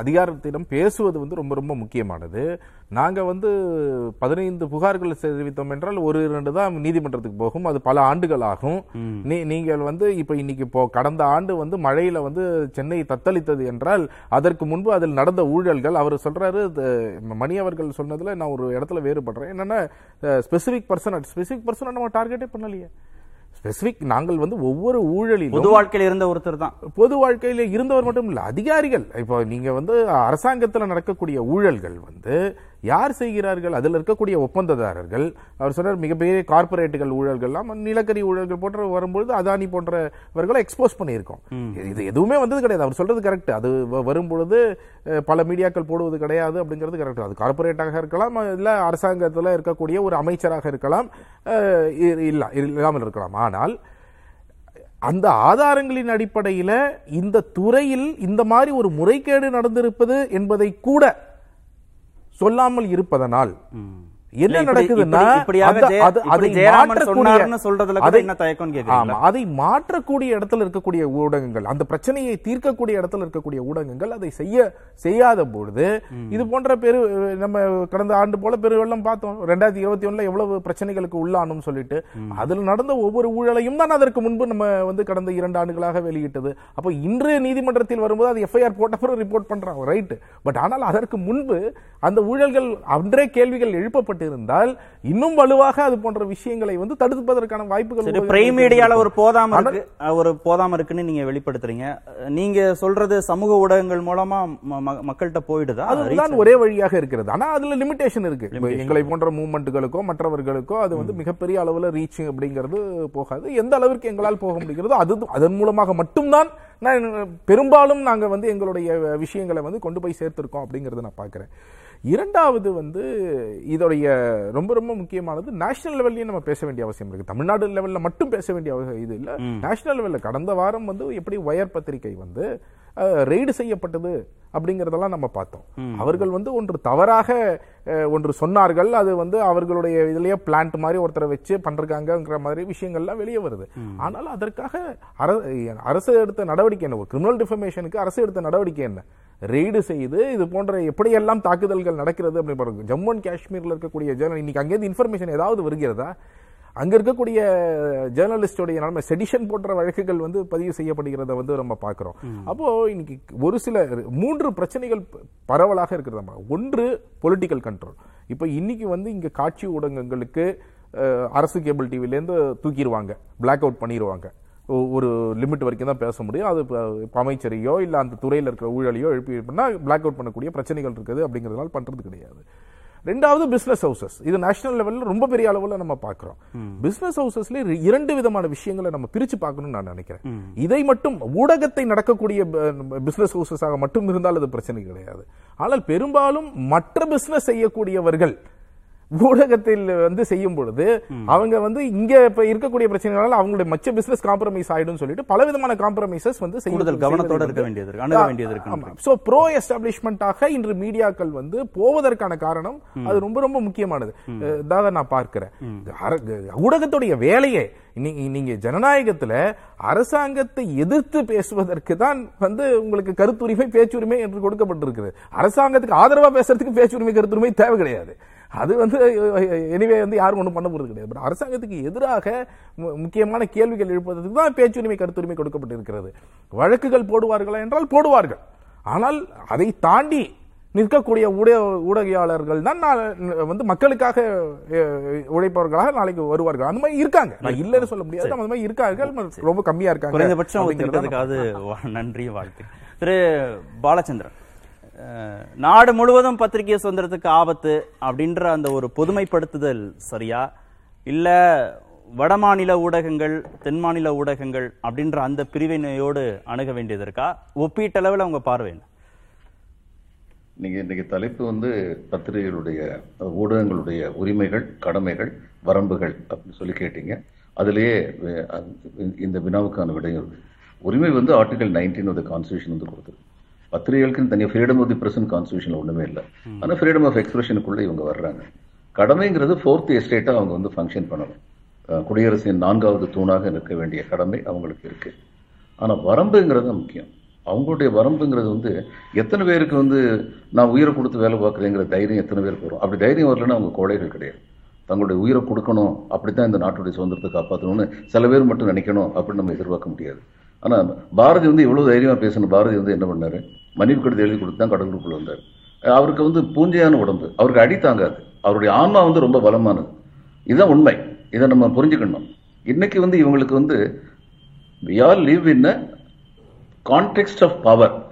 அதிகாரத்திடம் பேசுவது வந்து ரொம்ப ரொம்ப முக்கியமானது. நாங்க வந்து பதினைந்து புகார்கள் தெரிவித்தோம் என்றால் ஒரு இரண்டு தான் நீதிமன்றத்துக்கு போகும். அது பல ஆண்டுகள் ஆகும். நீங்கள் வந்து இப்ப இன்னைக்கு இப்போ கடந்த ஆண்டு வந்து மழையில வந்து சென்னை தத்தளித்தது என்றால் அதற்கு முன்பு அதில் நடந்த ஊழல்கள் அவர் சொல்றாரு மணி அவர்கள் சொன்னதுல நான் ஒரு இடத்துல வேறுபடுறேன். என்னன்னா ஸ்பெசிபிக் பர்சன் ஸ்பெசிபிக் பர்சனை நம்ம டார்கெட்டே பண்ணலையே. ஸ்பெசிபிக் நாங்கள் வந்து ஒவ்வொரு ஊழலிலும் பொது வாழ்க்கையில இருந்த ஒருத்தர் தான். பொது வாழ்க்கையில இருந்தவர் மட்டும் இல்ல அதிகாரிகள். இப்போ நீங்க வந்து அரசாங்கத்துல நடக்கக்கூடிய ஊழல்கள் வந்து யார் செய்கிறார்கள்? அதில் இருக்கக்கூடிய ஒப்பந்ததாரர்கள் அவர் சொன்னார் மிகப்பெரிய கார்ப்பரேட்டுகள் ஊழல்கள்லாம் நிலக்கரி ஊழல்கள் போன்ற வரும்பொழுது அதானி போன்றவர்களை எக்ஸ்போஸ் பண்ணியிருக்கோம். இது எதுவுமே வந்தது கிடையாது. அவர் சொல்றது கரெக்ட் அது வரும்பொழுது பல மீடியாக்கள் போடுவது கிடையாது அப்படிங்கிறது கரெக்ட் அது கார்ப்பரேட்டாக இருக்கலாம் இல்ல அரசாங்கத்துல இருக்கக்கூடிய ஒரு அமைச்சராக இருக்கலாம் இல்ல இல்லாமல் இருக்கலாம். ஆனால் அந்த ஆதாரங்களின் அடிப்படையில இந்த துறையில் இந்த மாதிரி ஒரு முறைகேடு நடந்திருப்பது என்பதை கூட சொல்லாமல் இருப்பதனால் என்ன நடக்குதுன்னா அது- மாற்றக்கூடிய- இடத்துல இருக்கக்கூடிய ஊடகங்கள் அந்த பிரச்சனையை தீர்க்கக்கூடிய இடத்துல இருக்கக்கூடிய ஊடகங்கள் அதை செய்ய செய்யாத பொழுது இது போன்ற பெரு நம்ம கடந்த ஆண்டு போல பெருவெள்ளம் பார்த்தோம். ரெண்டாயிரத்தி இருபத்தி ஒண்ணுல எவ்வளவு பிரச்சனைகளுக்கு உள்ளானும் சொல்லிட்டு அதில் நடந்த ஒவ்வொரு ஊழலையும் தான் அதற்கு முன்பு நம்ம வந்து கடந்த இரண்டு ஆண்டுகளாக வெளியிட்டது. அப்போ இன்று நீதிமன்றத்தில் வரும்போது அது எஃப்ஐஆர் போட்ட பிறகு ரிப்போர்ட் பண்றாங்க ரைட் பட் ஆனால் அதற்கு முன்பு அந்த ஊழல்கள் அன்றே கேள்விகள் எழுப்பப்பட்டு செய்யப்பட்டிருந்தால் இன்னும் வலுவாக அது போன்ற விஷயங்களை வந்து தடுப்பதற்கான வாய்ப்புகள் பிரைம் மீடியால ஒரு போதாம இருக்கு ஒரு போதாம இருக்குன்னு நீங்க வெளிப்படுத்துறீங்க. நீங்க சொல்றது சமூக ஊடகங்கள் மூலமா மக்கள்கிட்ட போயிடுதா? அதுதான் ஒரே வழியாக இருக்கிறது. ஆனா அதுல லிமிடேஷன் இருக்கு. எங்களை போன்ற மூவ்மெண்ட்டுகளுக்கோ மற்றவர்களுக்கோ அது வந்து மிகப்பெரிய அளவுல ரீச் அப்படிங்கிறது போகாது. எந்த அளவிற்கு எங்களால் போக முடிகிறதோ அது அதன் மூலமாக மட்டும்தான் நான் பெரும்பாலும் நாங்க வந்து எங்களுடைய விஷயங்களை வந்து கொண்டு போய் சேர்த்திருக்கோம் அப்படிங்கறத நான் பார்க்கிறேன். இரண்டாவது வந்து இதோடைய ரொம்ப ரொம்ப முக்கியமானது நேஷனல் லெவல்லையும் நம்ம பேச வேண்டிய அவசியம் இருக்கு. தமிழ்நாடு லெவல்ல மட்டும் பேச வேண்டிய அவ- இது இல்ல. நேஷனல் லெவல்ல கடந்த வாரம் வந்து எப்படி ஒயர் பத்திரிகை வந்து ரெய்டு செய்யப்பட்டது அப்படிங்கறதெல்லாம் நம்ம பார்த்தோம். அவர்கள் வந்து ஒன்று தவறாக ஒன்று சொன்னார்கள். அது வந்து அவர்களுடைய இதுலயே பிளான்ட் மாதிரி ஒருத்தரை வச்சு பண்றாங்கங்கிற மாதிரி விஷயங்கள்லாம் வெளியே வருது. ஆனால் அதற்காக அர- அரசு எடுத்த நடவடிக்கை என்ன? ஒரு கிரிமினல் டிஃபர்மேஷனுக்கு அரசு எடுத்த நடவடிக்கை என்ன? ரெய்டு செய்து இது போன்ற எப்படியெல்லாம் தாக்குதல்கள் நடக்கிறது அப்படி பாருங்க. ஜம்மு அண்ட் காஷ்மீர்ல இருக்கக்கூடிய ஜேர்னல் இன்னைக்கு அங்கேருந்து இன்ஃபர்மேஷன் ஏதாவது வருகிறதா? அங்க இருக்கக்கூடிய ஜேர்னலிஸ்டோடைய நிலைமை செடிஷன் போன்ற வழக்குகள் வந்து பதிவு செய்யப்படுகிறத வந்து நம்ம பார்க்கிறோம். அப்போ இன்னைக்கு ஒரு சில மூன்று பிரச்சனைகள் பரவலாக இருக்கிறது ஒன்று பொலிட்டிக்கல் கண்ட்ரோல் இப்போ இன்னைக்கு வந்து இங்க காட்சி ஊடகங்களுக்கு அரசு கேபிள் டிவில இருந்து தூக்கிடுவாங்க பிளாக் அவுட் பண்ணிடுவாங்க ஒரு லிமிட் வரைக்கும் தான் பேச முடியும். அது இப்ப- அமைச்சரையோ இல்ல அந்த துறையில இருக்கிற ஊழலையோ எழுப்பி பண்ணா பிளாக் அவுட் பண்ணக்கூடிய பிரச்சனைகள் இருக்குது அப்படிங்கறதுனால பண்றது கிடையாது. ரெண்டாவது பிசினஸ் ஹவுசஸ் இது நேஷனல் லெவல்ல ரொம்ப பெரிய அளவுல நம்ம பார்க்கிறோம். பிசினஸ் ஹவுசஸ்ல இரண்டு விதமான விஷயங்களை நம்ம பிரிச்சு பார்க்கணும்னு நான் நினைக்கிறேன். இதை மட்டும் ஊடகத்தை நடக்கக்கூடிய பிசினஸ் ஹவுசஸாக மட்டும் இருந்தால் அது பிரச்சனை கிடையாது. ஆனால் பெரும்பாலும் மற்ற பிசினஸ் செய்யக்கூடியவர்கள் ஊடகத்தில் வந்து செய்யும் பொழுது அவங்க வந்து இங்க இப்ப இருக்கக்கூடிய பிரச்சனைகளால அவங்களுடைய மற்ற பிசினஸ் காம்ப்ரமைஸ் ஆயிடும் சொல்லிட்டு பல விதமான காம்ப்ரமைசஸ் வந்து கூடுதல் கவனத்தோட இருக்க வேண்டியது இருக்கு, அணுக வேண்டியது இருக்கு. சோ ப்ரோ எஸ்டாப்ளிஷ்மெண்டாக இன்று மீடியாக்கள் வந்து போவதற்கான காரணம் அது ரொம்ப ரொம்ப முக்கியமானது. அதாக நான் பார்க்கிறேன். ஊடகத்துடைய வேலையே. நீங்க நீங்க ஜனநாயகத்துல அரசாங்கத்தை எதிர்த்து பேசுவதற்கு தான் வந்து உங்களுக்கு கருத்துரிமை பேச்சுரிமை என்று கொடுக்கப்பட்டிருக்கிறது அரசாங்கத்துக்கு ஆதரவா பேசுறதுக்கு பேச்சுரிமை கருத்துரிமை தேவை கிடையாது. அது வந்து எனிவே வந்து யாரும் ஒண்ணும் பண்ண போறது கிடையாது. பட் அரசாங்கத்துக்கு எதிராக முக்கியமான கேள்விகள் எழுப்பதற்கு தான் பேச்சுரிமை கருத்துரிமை கொடுக்கப்பட்டிருக்கிறது. வழக்குகள் போடுவார்களா என்றால் போடுவார்கள். ஆனால் அதை தாண்டி நிற்கக்கூடிய ஊடக ஊடகையாளர்கள் தான் வந்து மக்களுக்காக உழைப்பவர்களாக நாளைக்கு வருவார்கள். அந்த மாதிரி இருக்காங்க. நான் இல்லைன்னு சொல்ல முடியாது. அந்த மாதிரி இருக்கார்கள். ரொம்ப கம்மியா இருக்காங்க. குறைந்தபட்சம் நன்றி வாழ்த்து. திரு பாலச்சந்திரன். நாடு முழுவதும் பத்திரிகை சுதந்திரத்துக்கு ஆபத்து அப்படின்ற அந்த ஒரு பொதுமைப்படுத்துதல் சரியா? இல்லை வடமாநில ஊடகங்கள் தென்மாநில ஊடகங்கள் அப்படின்ற அந்த பிரிவினையோடு அணுக வேண்டியது இருக்கா? ஒப்பீட்டளவில் அவங்க பார்வை நீங்க இன்னைக்கு தலைப்பு வந்து பத்திரிகைகளுடைய ஊடகங்களுடைய உரிமைகள் கடமைகள் வரம்புகள் அப்படின்னு சொல்லி கேட்டீங்க. அதுலேயே இந்த வினாவுக்கான விடையும் உரிமை வந்து article nineteen of the constitution வந்து கொடுத்துருக்கு. பத்திரிகைகளுக்குன்னு தனியாக freedom of the present constitution ஒன்றுமே இல்லை. ஆனால் ஃப்ரீடம் ஆஃப் எக்ஸ்பிரஷனுக்குள்ள இவங்க வர்றாங்க. கடமைங்கிறது ஃபோர்த் எஸ்டேட்டாக அவங்க வந்து ஃபங்க்ஷன் பண்ணணும். குடியரசின் நான்காவது தூணாக நிற்க வேண்டிய கடமை அவங்களுக்கு இருக்கு. ஆனா வரம்புங்கிறது முக்கியம். அவங்களுடைய வரம்புங்கிறது வந்து எத்தனை பேருக்கு வந்து நான் உயிரை கொடுத்து வேலை பார்க்குறேங்கிற தைரியம் எத்தனை பேருக்கு வரும்? அப்படி தைரியம் வரலன்னா அவங்க கோழைகள் கிடையாது. தங்களுடைய உயிரை கொடுக்கணும் அப்படித்தான் இந்த நாட்டுடைய சுதந்திரத்தை காப்பாற்றணும்னு சில பேர் மட்டும் நினைக்கணும் அப்படின்னு நம்ம எதிர்பார்க்க முடியாது. ஆனால் பாரதி வந்து இவ்வளோ தைரியமாக பேசணும். பாரதி வந்து என்ன பண்ணார்? மன்னிப்பு கடிதம் எழுதி கொடுத்து தான் கடலூருக்குள்ள வந்தார். அவருக்கு வந்து பூஞ்சையான உடம்பு. அவருக்கு அடி தாங்காது. அவருடைய ஆன்மா வந்து ரொம்ப பலமானது. இதுதான் உண்மை. இதை நம்ம புரிஞ்சுக்கணும். இன்னைக்கு வந்து இவங்களுக்கு வந்து we are live in a context of power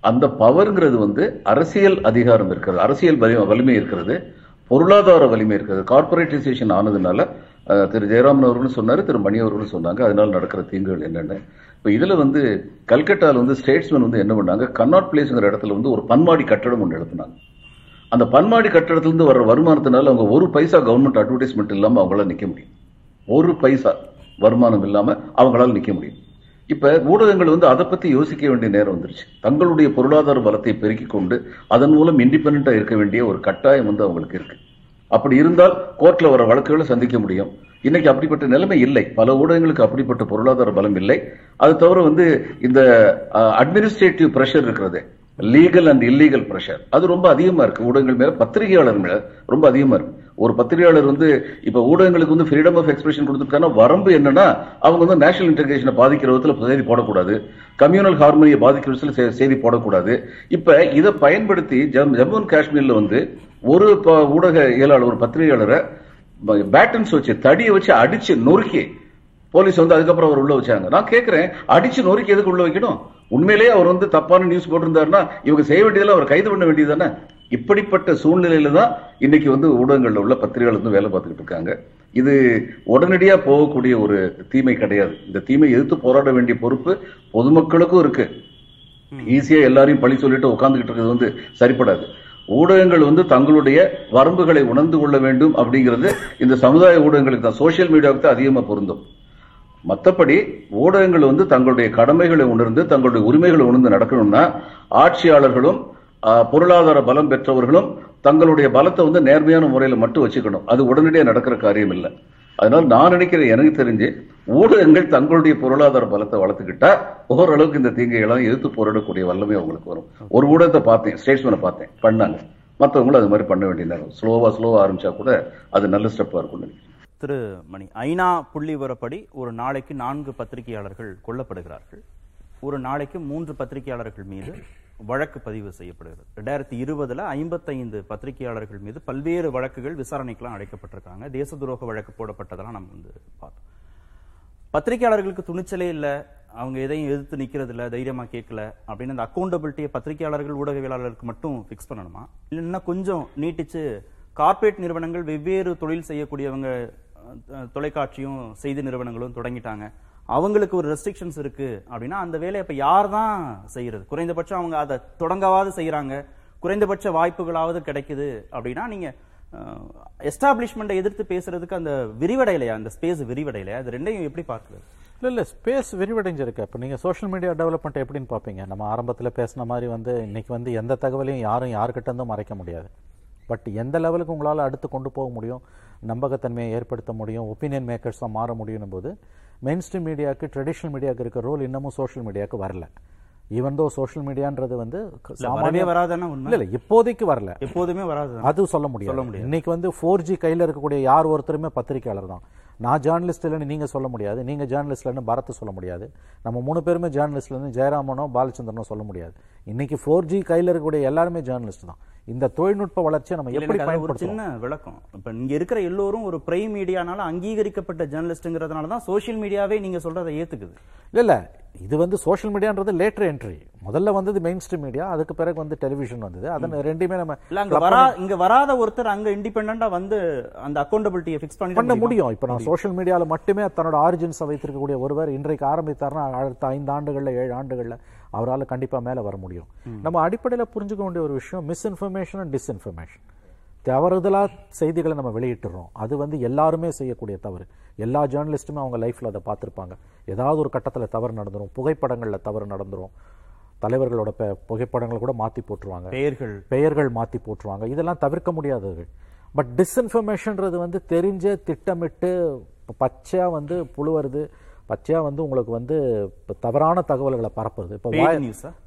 அந்த பவருங்கிறது வந்து அரசியல் அதிகாரம் இருக்கிறது. அரசியல் வலி- வலிமை இருக்கிறது. பொருளாதார வலிமை இருக்கிறது. கார்பரேட்டைசேஷன் ஆனதுனால திரு ஜெயராமன் அவர்களும் சொன்னார் திரு மணி அவர்களும் சொன்னாங்க. அதனால் நடக்கிற தீங்குகள் என்னென்ன? இப்போ இதில் வந்து கல்கட்டாவில் வந்து ஸ்டேட்ஸ்மேன் வந்து என்ன பண்ணாங்க? கன்னாட் பிளேஸ்ங்கிற இடத்துல வந்து ஒரு பன்மாடி கட்டடம் ஒன்று எழுப்புனாங்க அந்த பன்மாடி கட்டடத்துலேருந்து வர்ற வருமானத்தினால அவங்க ஒரு பைசா கவர்மெண்ட் அட்வர்டைஸ்மெண்ட் இல்லாமல் அவங்களால நிற்க முடியும். ஒரு பைசா வருமானம் இல்லாமல் அவங்களால நிற்க முடியும். இப்போ ஊடகங்கள் வந்து அதை பற்றி யோசிக்க வேண்டிய நேரம் வந்துருச்சு. தங்களுடைய பொருளாதார பலத்தை பெருக்கிக் கொண்டு அதன் மூலம் இண்டிபெண்ட்டாக இருக்க வேண்டிய ஒரு கட்டாயம் வந்து அவங்களுக்கு இருக்கு. அப்படி இருந்தால் கோர்ட்ல வர வழக்குகளை சந்திக்க முடியும். இன்னைக்கு அப்படிப்பட்ட நிலைமை இல்லை. பல ஊடகங்களுக்கு அப்படிப்பட்ட பொருளாதார பலம் இல்லை. அது தவிர வந்து இந்த அட்மினிஸ்ட்ரேட்டிவ் பிரஷர் இருக்கிறது. லீகல் அண்ட் இல்லீகல் பிரஷர் அது ரொம்ப அதிகமா இருக்கு. ஊடகங்கள் மேல பத்திரிகையாளர் மேல ரொம்ப அதிகமா இருக்கு. ஒரு பத்திரிகையாளர் வந்து இப்ப ஊடகங்களுக்கு வந்து ஃப்ரீடம் ஆஃப் எக்ஸ்பிரஷன் கொடுத்துருக்காங்கன்னா வரம்பு என்னன்னா அவங்க வந்து நேஷனல் இன்டெகிரேஷனை பாதிக்கிற விதத்தில் செய்தி போடக்கூடாது. கம்யூனல் ஹார்மோனியை பாதிக்கிற விதத்தில் செய்தி போடக்கூடாது. இப்ப இதை பயன்படுத்தி ஜம்- ஜம்மு அண்ட் காஷ்மீர்ல வந்து ஒரு ஊடக இயலாளர் ஒரு பத்திரிகையாளரை பேட்டன்ஸ் வச்சு தடியை வச்சு அடிச்சு நொறுக்கி போலீஸ் வந்து அதுக்கப்புறம் அவர் உள்ள வச்சாங்க. நான் கேட்கிறேன் அடிச்சு நொறுக்கி எதுக்கு உள்ள வைக்கணும்? உண்மையிலேயே அவர் வந்து தப்பான நியூஸ் போட்டிருந்தாருன்னா இவங்க செய்ய வேண்டியதெல்லாம் அவர் கைது பண்ண வேண்டியது தானே இப்படிப்பட்ட சூழ்நிலையில தான் இன்னைக்கு வந்து ஊடகங்கள்ல உள்ள பத்திரிகையாளர் வந்து வேலை பார்த்துக்கிட்டு இருக்காங்க. இது உடனடியா போகக்கூடிய ஒரு தீமை கிடையாது. இந்த தீமை எதிர்த்து போராட வேண்டிய பொறுப்பு பொதுமக்களுக்கும் இருக்கு. ஈஸியா எல்லாரையும் பழி சொல்லிட்டு உட்கார்ந்துகிட்டு இருக்கிறது வந்து சரிப்படாது. ஊடகங்கள் வந்து தங்களுடைய வரம்புகளை உணர்ந்து கொள்ள வேண்டும் அப்படிங்கிறது இந்த சமுதாய ஊடகங்களுக்கு தான். சோஷியல் மீடியாவுக்கு தான் அதிகமாக பொருந்தும். மற்றபடி ஊடகங்கள் வந்து தங்களுடைய கடமைகளை உணர்ந்து தங்களுடைய உரிமைகளை உணர்ந்து நடக்கணும்னா ஆட்சியாளர்களும் பொருளாதார பலம் பெற்றவர்களும் தங்களுடைய பலத்தை வந்து நேர்மையான முறையில மட்டும் வச்சுக்கணும். அது உடனடியாக நடக்கிற காரியம் இல்லை அதனால நான் நினைக்கிறேன் எனக்கு தெரிஞ்சு ஊடகங்கள் தங்களுடைய பொருளாதார பலத்தை வளர்த்துக்கிட்டா ஓரளவுக்கு இந்த தீங்கையெல்லாம் எதிர்த்து போராடக்கூடிய வல்லமை அவங்களுக்கு வரும். ஒரு ஊடகத்தை பார்த்தேன் ஸ்டேட்ஸ்மேனை பார்த்தேன் பண்ணாங்க. மற்றவங்களும் அது மாதிரி பண்ண வேண்டிய நேரம். ஸ்லோவா ஸ்லோவா ஆரம்பிச்சா கூட அது நல்ல ஸ்டெப்பா இருக்கும்னு நினைக்கிறேன். திரு மணி ஐநா புள்ளி விவரப்படி ஒரு நாளைக்கு நான்கு பத்திரிகையாளர்கள் கொல்லப்படுகிறார்கள். ஒரு நாளைக்கு மூன்று பத்திரிகையாளர்கள் மீது வழக்கு பதிவு செய்யப்படுகிறது. ரெண்டாயிரத்தி இருபதுல ஐம்பத்தைந்து பத்திரிகையாளர்கள் மீது பல்வேறு வழக்குகள் விசாரணைக்கெல்லாம் அழைக்கப்பட்டிருக்காங்க. தேச துரோக வழக்கு போடப்பட்டதெல்லாம் நம்ம வந்து பார்த்தோம். பத்திரிகையாளர்களுக்கு துணிச்சலே இல்லை. அவங்க எதையும் எதிர்த்து நிற்கிறது இல்லை தைரியமாக கேட்கல அப்படின்னு அந்த அக்கௌண்டபிலிட்டியை பத்திரிகையாளர்கள் ஊடகவியலாளருக்கு மட்டும் ஃபிக்ஸ் பண்ணணுமா? இல்லைன்னா கொஞ்சம் நீட்டிச்சு கார்ப்பரேட் நிறுவனங்கள் வெவ்வேறு தொழில் செய்யக்கூடியவங்க தொலைக்காட்சியும் செய்தி நிறுவனங்களும் தொடங்கிட்டாங்க. அவங்களுக்கு ஒரு ரெஸ்ட்ரிக்ஷன்ஸ் இருக்கு அப்படின்னா அந்த வேலையை இப்ப யார் தான் செய்யறது? குறைந்தபட்சம் அவங்க அதை தொடங்கவாது செய்யறாங்க. குறைந்தபட்ச வாய்ப்புகளாவது கிடைக்குது அப்படின்னா நீங்க எஸ்டாப்ளிஷ்மெண்ட்டை எதிர்த்து பேசுறதுக்கு அந்த விரிவடையிலையா? அந்த ஸ்பேஸ் விரிவடையிலையா? அது ரெண்டையும் எப்படி பார்க்குறது? இல்லை இல்லை ஸ்பேஸ் விரிவடைஞ்சிருக்கு. இப்போ நீங்கள் சோஷியல் மீடியா டெவலப்மெண்ட் எப்படின்னு பார்ப்பீங்க. நம்ம ஆரம்பத்தில் பேசின மாதிரி வந்து இன்னைக்கு வந்து எந்த தகவலையும் யாரும் யாருக்கிட்ட இருந்தும் மறைக்க முடியாது. பட் எந்த லெவலுக்கு உங்களால் அடுத்து கொண்டு போக முடியும் நம்பகத்தன்மையை ஏற்படுத்த முடியும் ஒப்பீனியன் மேக்கர்ஸாக மாற முடியும் போது மெயின் ஸ்ட்ரீம் மீடியாவுக்கு ட்ரெடிஷ்னல் மீடியாவுக்கு இருக்க ரோல் இன்னமும் சோஷியல் மீடியாவுக்கு வரல. ஈவன் தோ சோஷியல் மீடியான்றது வந்து வரவே வராதானே உண்மை? இல்லை இப்போதைக்கு வரல. எப்போதுமே வராது அது சொல்ல முடியாது. சொல்ல முடியாது. இன்னைக்கு வந்து ஃபோர் ஜி கையில் இருக்கக்கூடிய யார் ஒருத்தருமே பத்திரிக்கையாளர் தான். நான் ஜேர்னலிஸ்ட் இல்லைன்னு நீங்க சொல்ல முடியாது. நீங்க ஜேர்னலிஸ்ட் இல்லைன்னு பரத் சொல்ல முடியாது. நம்ம மூணு பேருமே ஜேர்னலிஸ்ட் இல்லைன்னு ஜெயராமனோ பாலச்சந்திரனோ சொல்ல முடியாது. இன்னைக்கு ஃபோர் ஜி கையில் இருக்கக்கூடிய எல்லாருமே ஜேர்னலிஸ்ட் தான். இந்த தொழில்நுட்ப வளர்ச்சியை நம்ம எப்படி ஒரு சின்ன விளக்கம். இப்ப இங்க இருக்கிற எல்லோரும் ஒரு பிரைம் மீடியானால அங்கீகரிக்கப்பட்ட ஜேர்னலிஸ்ட்ங்கிறதுனால தான் சோஷியல் மீடியாவே நீங்க சொல்றதை ஏத்துக்குது. இல்ல இல்ல. இது வந்து சோஷியல் மீடியான்றது லேட்டர் என்ட்ரி முதல்ல வந்தது மெயின் ஸ்ட்ரீம் மீடியா அதுக்கு பிறகு வந்து டெலிவிஷன் வந்தது. அதன் ரெண்டுமே நம்ம அங்க வரா இங்க வராத ஒருத்தர் அங்க இண்டிபெண்டா வந்து அந்த அக்கௌண்டபிலிட்டியை ஃபிக்ஸ் பண்ணி பண்ண முடியும்? இப்போ நான் சோஷியல் மீடியால மட்டுமே தன்னோட ஆரிஜின்ஸை வைத்திருக்கக்கூடிய ஒருவர் இன்றைக்கு ஆரம்பித்தார்னா அடுத்த ஐந்து ஆண்டுகள்ல ஏழு ஆண்டுகள்ல அவரால் கண்டிப்பா மேல வர முடியும். நம்ம அடிப்படையில புரிஞ்சுக்க வேண்டிய ஒரு விஷயம் மிஸ்இன்ஃபர்மேஷன் அண்ட் டிஸ்இன்ஃபர்மேஷன் தவறுதலா செய்திகளை நம்ம வெளியிட்டுறோம். அது வந்து எல்லாருமே செய்யக்கூடிய தவறு. எல்லா ஜேர்னலிஸ்ட்டுமே அவங்க லைஃப்ல அதை பார்த்திருப்பாங்க. ஏதாவது ஒரு கட்டத்துல தவறு நடந்துரும் புகைப்படங்கள்ல தவறு நடந்துரும். தலைவர்களோட பெ- புகைப்படங்களை கூட மாத்தி போட்டுருவாங்க. பெயர்கள். பெயர்கள் மாத்தி போட்டுருவாங்க. இதெல்லாம் தவிர்க்க முடியாதது. பட் டிஸ்இன்ஃபர்மேஷன்றது வந்து தெரிஞ்ச திட்டமிட்டு ப- பச்சையா வந்து புழுவுறது பச்சையா வந்து உங்களுக்கு வந்து இப்ப தவறான தகவல்களை பரப்புறது. இப்போ?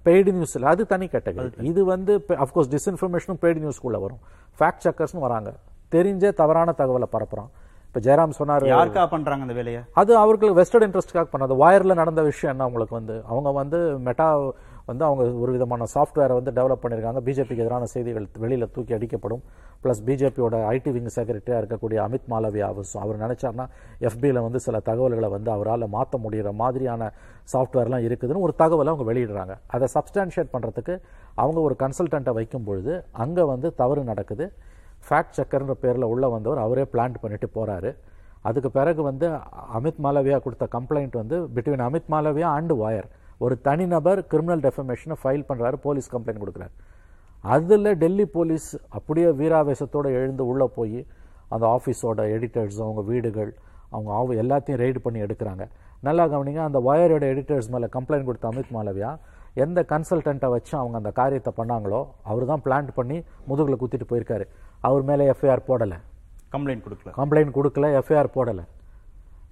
பெய்டு நியூஸ்ல அது தனி கேட்டகரி இது வந்து அஃப்கோர்ஸ் டிஸ்இன்ஃபர்மேஷனும் பெய்டு நியூஸ்க்குள்ள வரும். ஃபேக்ட் செக்கர்ஸ்னு வராங்க. தெரிஞ்ச தவறான தகவலை பரப்புறான். இப்போ ஜெயராம் சொன்னாரு. யாருக்கா பண்றாங்க அந்த வேலையை? அது அவர்களுக்கு வெஸ்டர்ட் இன்ட்ரெஸ்ட்காக பண்ணது வயர்ல நடந்த விஷயம் என்ன உங்களுக்கு வந்து? அவங்க வந்து மெட்டா வந்து அவங்க ஒரு விதமான சாஃப்ட்வேரை வந்து டெவலப் பண்ணியிருக்காங்க பிஜேபிக்கு எதிரான செய்திகள் வெளியில தூக்கி அடிக்கப்படும். ப்ளஸ் பிஜேபியோட ஐடி விங் செக்ரட்டரியாக இருக்கக்கூடிய அமித் மாலவியா அவர் சொ- அவர் நினைச்சார்னா FB ல வந்து சில தகவல்களை வந்து அவரால் மாற்ற முடிகிற மாதிரியான சாஃப்ட்வேர்லாம் இருக்குதுன்னு ஒரு தகவலை அவங்க வெளியிடுறாங்க. அதை சப்ஸ்டான்ஷியேட் பண்றதுக்கு அவங்க ஒரு கன்சல்டண்ட்டை வைக்கும் பொழுது அங்க வந்து தவறு நடக்குது. ஃபேக்ட் செக்கர்ன்ற பேரில் உள்ள வந்தவர் அவரே பிளான் பண்ணிட்டு போகிறாரு அதுக்கு பிறகு வந்து அமித் மாலவியா கொடுத்த கம்ப்ளைண்ட் வந்து between Amit Malviya and Wire. ஒரு தனிநபர் கிரிமினல் டெஃபமேஷனை ஃபைல் பண்ணுறாரு போலீஸ் கம்ப்ளைண்ட் கொடுக்குறாரு. அதில் டெல்லி போலீஸ் அப்படியே வீராவேசத்தோட எழுந்து உள்ளே போய் அந்த ஆஃபீஸோட எடிட்டர்ஸ் அவங்க வீடுகள் அவங்க ஆவு எல்லாத்தையும் ரெய்டு பண்ணி எடுக்கிறாங்க. நல்லா கவனிங்க அந்த வயரோட எடிட்டர்ஸ் மேலே கம்ப்ளைண்ட் கொடுத்த அமித் மாலவியா எந்த கன்சல்டண்ட்டை வச்சு அவங்க அந்த காரியத்தை பண்ணாங்களோ அவர் தான் பிளான் பண்ணி முதுகுல குத்திட்டு போயிருக்காரு. அவர் மேலே எஃப்ஐஆர் போடலை. கம்ப்ளைண்ட் கொடுக்கல. கம்ப்ளைண்ட் கொடுக்கல எஃப்ஐஆர் போடலை.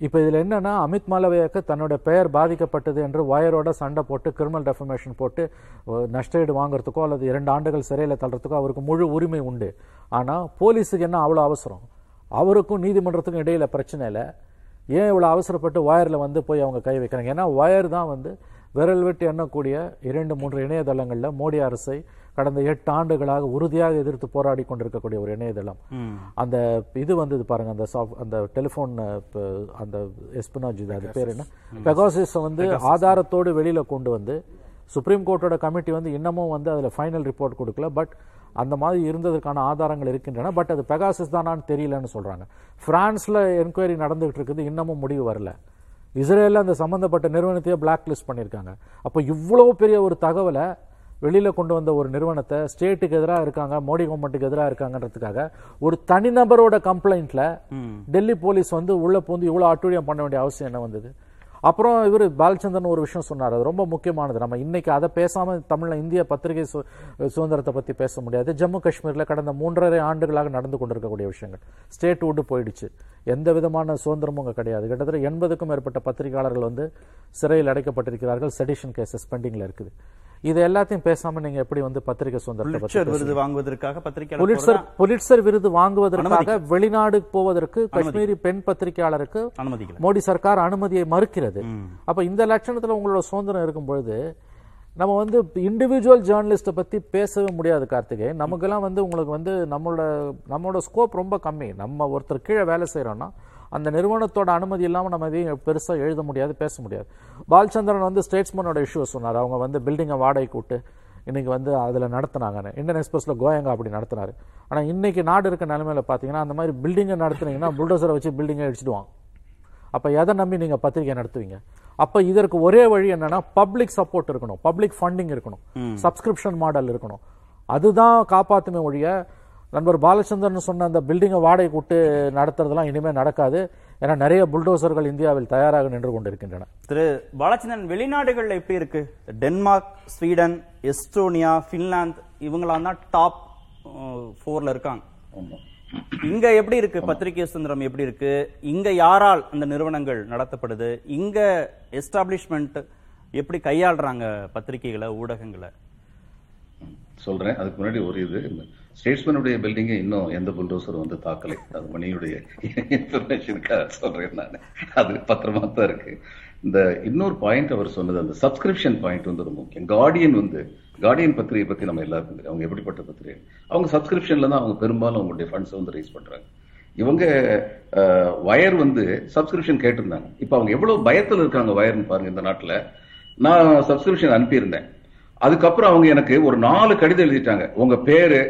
இப்போ இதில் என்னன்னா அமித் மாலவியாக்கு தன்னோட பெயர் பாதிக்கப்பட்டது என்று வயரோட சண்டை போட்டு கிரிமினல் டெஃபமேஷன் போட்டு நஷ்டஈடு வாங்குறதுக்கோ அல்லது இரண்டு ஆண்டுகள் சிறையில் தள்ளுறதுக்கோ அவருக்கு முழு உரிமை உண்டு. ஆனால் போலீஸுக்கு என்ன அவ்வளோ அவசரம்? அவருக்கும் நீதிமன்றத்துக்கும் இடையில பிரச்சனை இல்லை. ஏன் இவ்வளோ அவசரப்பட்டு வயரில் வந்து போய் அவங்க கை வைக்கிறாங்க? ஏன்னா வயர் தான் வந்து விரல் விட்டு எண்ணக்கூடிய இரண்டு மூன்று இணையதளங்களில் மோடி அரசை கடந்த எட்டு ஆண்டுகளாக உறுதியாக எதிர்த்து போராடி கொண்டிருக்கக்கூடிய ஒரு இணையதளம். அந்த இது வந்தது பாருங்க அந்த சாஃப்ட் அந்த டெலிஃபோன் அந்த எஸ்பினாஜ் இது அது பேர் என்ன? பெகாசிஸ் வந்து ஆதாரத்தோடு வெளியில கொண்டு வந்து சுப்ரீம் கோர்ட்டோட கமிட்டி வந்து இன்னமும் வந்து அதில் ஃபைனல் ரிப்போர்ட் கொடுக்கல பட் அந்த மாதிரி இருந்ததற்கான ஆதாரங்கள் இருக்கின்றன பட் அது பெகாசிஸ் தானான்னு தெரியலன்னு சொல்றாங்க. பிரான்ஸ்ல என்கொயரி நடந்துகிட்டு இருக்குது இன்னமும் முடிவு வரல. இஸ்ரேலில் அந்த சம்பந்தப்பட்ட நிறுவனத்தையே பிளாக் லிஸ்ட் பண்ணியிருக்காங்க. அப்போ இவ்வளவு பெரிய ஒரு தகவலை வெளியில கொண்டு வந்த ஒரு நிறுவனத்தை ஸ்டேட்டுக்கு எதிராக இருக்காங்க மோடி கவர்மெண்ட்டுக்கு எதிராக இருக்காங்கன்றதுக்காக ஒரு தனிநபரோட கம்ப்ளைண்ட்ல டெல்லி போலீஸ் வந்து உள்ள பூந்து இவ்வளவு அட்டுழியம் பண்ண வேண்டிய அவசியம் என்ன வந்தது? அப்புறம் இவர் பாலச்சந்திரன் ஒரு விஷயம் சொன்னார். அது ரொம்ப முக்கியமானது. நம்ம இன்னைக்கு அதை பேசாமல் தமிழில் இந்திய பத்திரிகை சு- சுதந்திரத்தை பற்றி பேச முடியாது. ஜம்மு காஷ்மீரில் கடந்த மூன்றரை ஆண்டுகளாக நடந்து கொண்டிருக்கக்கூடிய விஷயங்கள். ஸ்டேட் விட்டு போயிடுச்சு. எந்த விதமான சுதந்திரமும் அங்கே கிடையாது. கிட்டத்தட்ட எண்பதுக்கும் மேற்பட்ட பத்திரிகையாளர்கள் வந்து சிறையில் அடைக்கப்பட்டிருக்கிறார்கள். செடிஷன் கேசஸ் பெண்டிங்கில் இருக்குது. இது எல்லாத்தையும் பேசாம நீங்க எப்படி வந்து பத்திரிகை சுதந்திரத்தை? விருது வாங்குவதற்காக பத்திரிகையாளர் புலிட்சர் விருது வாங்குவதற்காக வெளிநாடு போவதற்கு காஷ்மீரி பெண் பத்திரிகையாளருக்கு மோடி சர்க்கார் அனுமதியை மறுக்கிறது. அப்ப இந்த லட்சணத்துல உங்களோட சுதந்திரம் இருக்கும் பொழுது நம்ம வந்து இண்டிவிஜுவல் ஜேர்னலிஸ்ட்டை பத்தி பேசவே முடியாது கார்த்திகை. நமக்கெல்லாம் வந்து உங்களுக்கு வந்து நம்மளோட நம்மளோட ஸ்கோப் ரொம்ப கம்மி. நம்ம ஒருத்தர் கீழே வேலை செய்றோம்னா அந்த நிறுவனத்தோட அனுமதி இல்லாம நம்ம எதையும் பெருசா எழுத முடியாது பேச முடியாது. பாலச்சந்திரன் வந்து ஸ்டேட்ஸ்மேனோட இஷ்யூ சொன்னார். அவங்க வந்து பில்டிங்கை வாடகை கூட்டு இன்னைக்கு வந்து அதுல நடத்துனாங்கன்னு. இந்தியன் எக்ஸ்பிரஸ்ல கோயங்கா அப்படி நடத்தினாரு. ஆனா இன்னைக்கு நாடு இருக்க நிலைமையில பாத்தீங்கன்னா அந்த மாதிரி பில்டிங்கை நடத்துனீங்கன்னா புல்டோசரை வச்சு பில்டிங்கை அடிச்சிடுவான் அப்ப எதை நம்பி நீங்க பத்திரிகை நடத்துவீங்க? அப்ப இதற்கு ஒரே வழி என்னன்னா பப்ளிக் சப்போர்ட் இருக்கணும். பப்ளிக் ஃபண்டிங் இருக்கணும். சப்ஸ்கிரிப்ஷன் மாடல் இருக்கணும். அதுதான் காப்பாத்துமே ஒழிய நண்பர் பாலச்சந்திரன் சொன்ன அந்த பில்டிங்கை வாடகை கூட்டு நடத்துறதெல்லாம் இனிமே நடக்காது. ஏன்னா நிறைய புல்டோசர்கள் இந்தியாவில் தயாராக நின்று கொண்டிருக்கின்றன. திரு பாலச்சந்திரன் வெளிநாடுகள்ல எப்படி இருக்கு? டென்மார்க் ஸ்வீடன் எஸ்டோனியா பின்லாந்து இவங்களாம் தான் டாப் ஃபோர்ல இருக்காங்க. இங்க எப்படி இருக்கு? பத்திரிகை சுதந்திரம் எப்படி இருக்கு? இங்க யாரால் அந்த நிறுவனங்கள் நடத்தப்படுது? இங்க எஸ்டாப்ளிஷ்மெண்ட் எப்படி கையாளுறாங்க பத்திரிகைகளை ஊடகங்களை? சொல்றேன். அதுக்கு முன்னாடி ஒரு இது ஸ்டேட்ஸ்மேனுடைய பில்டிங்கை இன்னும் எந்த புல்டோசர் வந்து தாக்கலை. அது மணியுடைய இன்ஃபர்மேஷனுக்காக சொல்றேன் நான். அது பத்திரமா தான் இருக்கு. இந்த இன்னொரு பாயிண்ட் அவர் சொன்னது அந்த சப்ஸ்கிரிப்ஷன் பாயிண்ட் வந்து ரொம்ப முக்கியம். கார்டியன் வந்து கார்டியன் பத்திரிகை பத்தி நம்ம எல்லாருக்கும் தெரியும். அவங்க எப்படிப்பட்ட பத்திரிகை? அவங்க சப்ஸ்கிரிப்ஷன்ல தான் அவங்க பெரும்பாலும் அவங்களுடைய ஃபண்ட்ஸ் வந்து ரைஸ் பண்றாங்க. இவங்க வயர் வந்து சப்ஸ்கிரிப்ஷன் கேட்டிருந்தாங்க. இப்போ அவங்க எவ்வளவு பயத்துல இருக்காங்க வயர்னு பாருங்க இந்த நாட்டுல. நான் சப்ஸ்கிரிப்ஷன் அனுப்பியிருந்தேன். அதுக்கப்புறம் அவங்க எனக்கு ஒரு நாலு கடிதம் எழுதிட்டாங்க. உங்க பேரு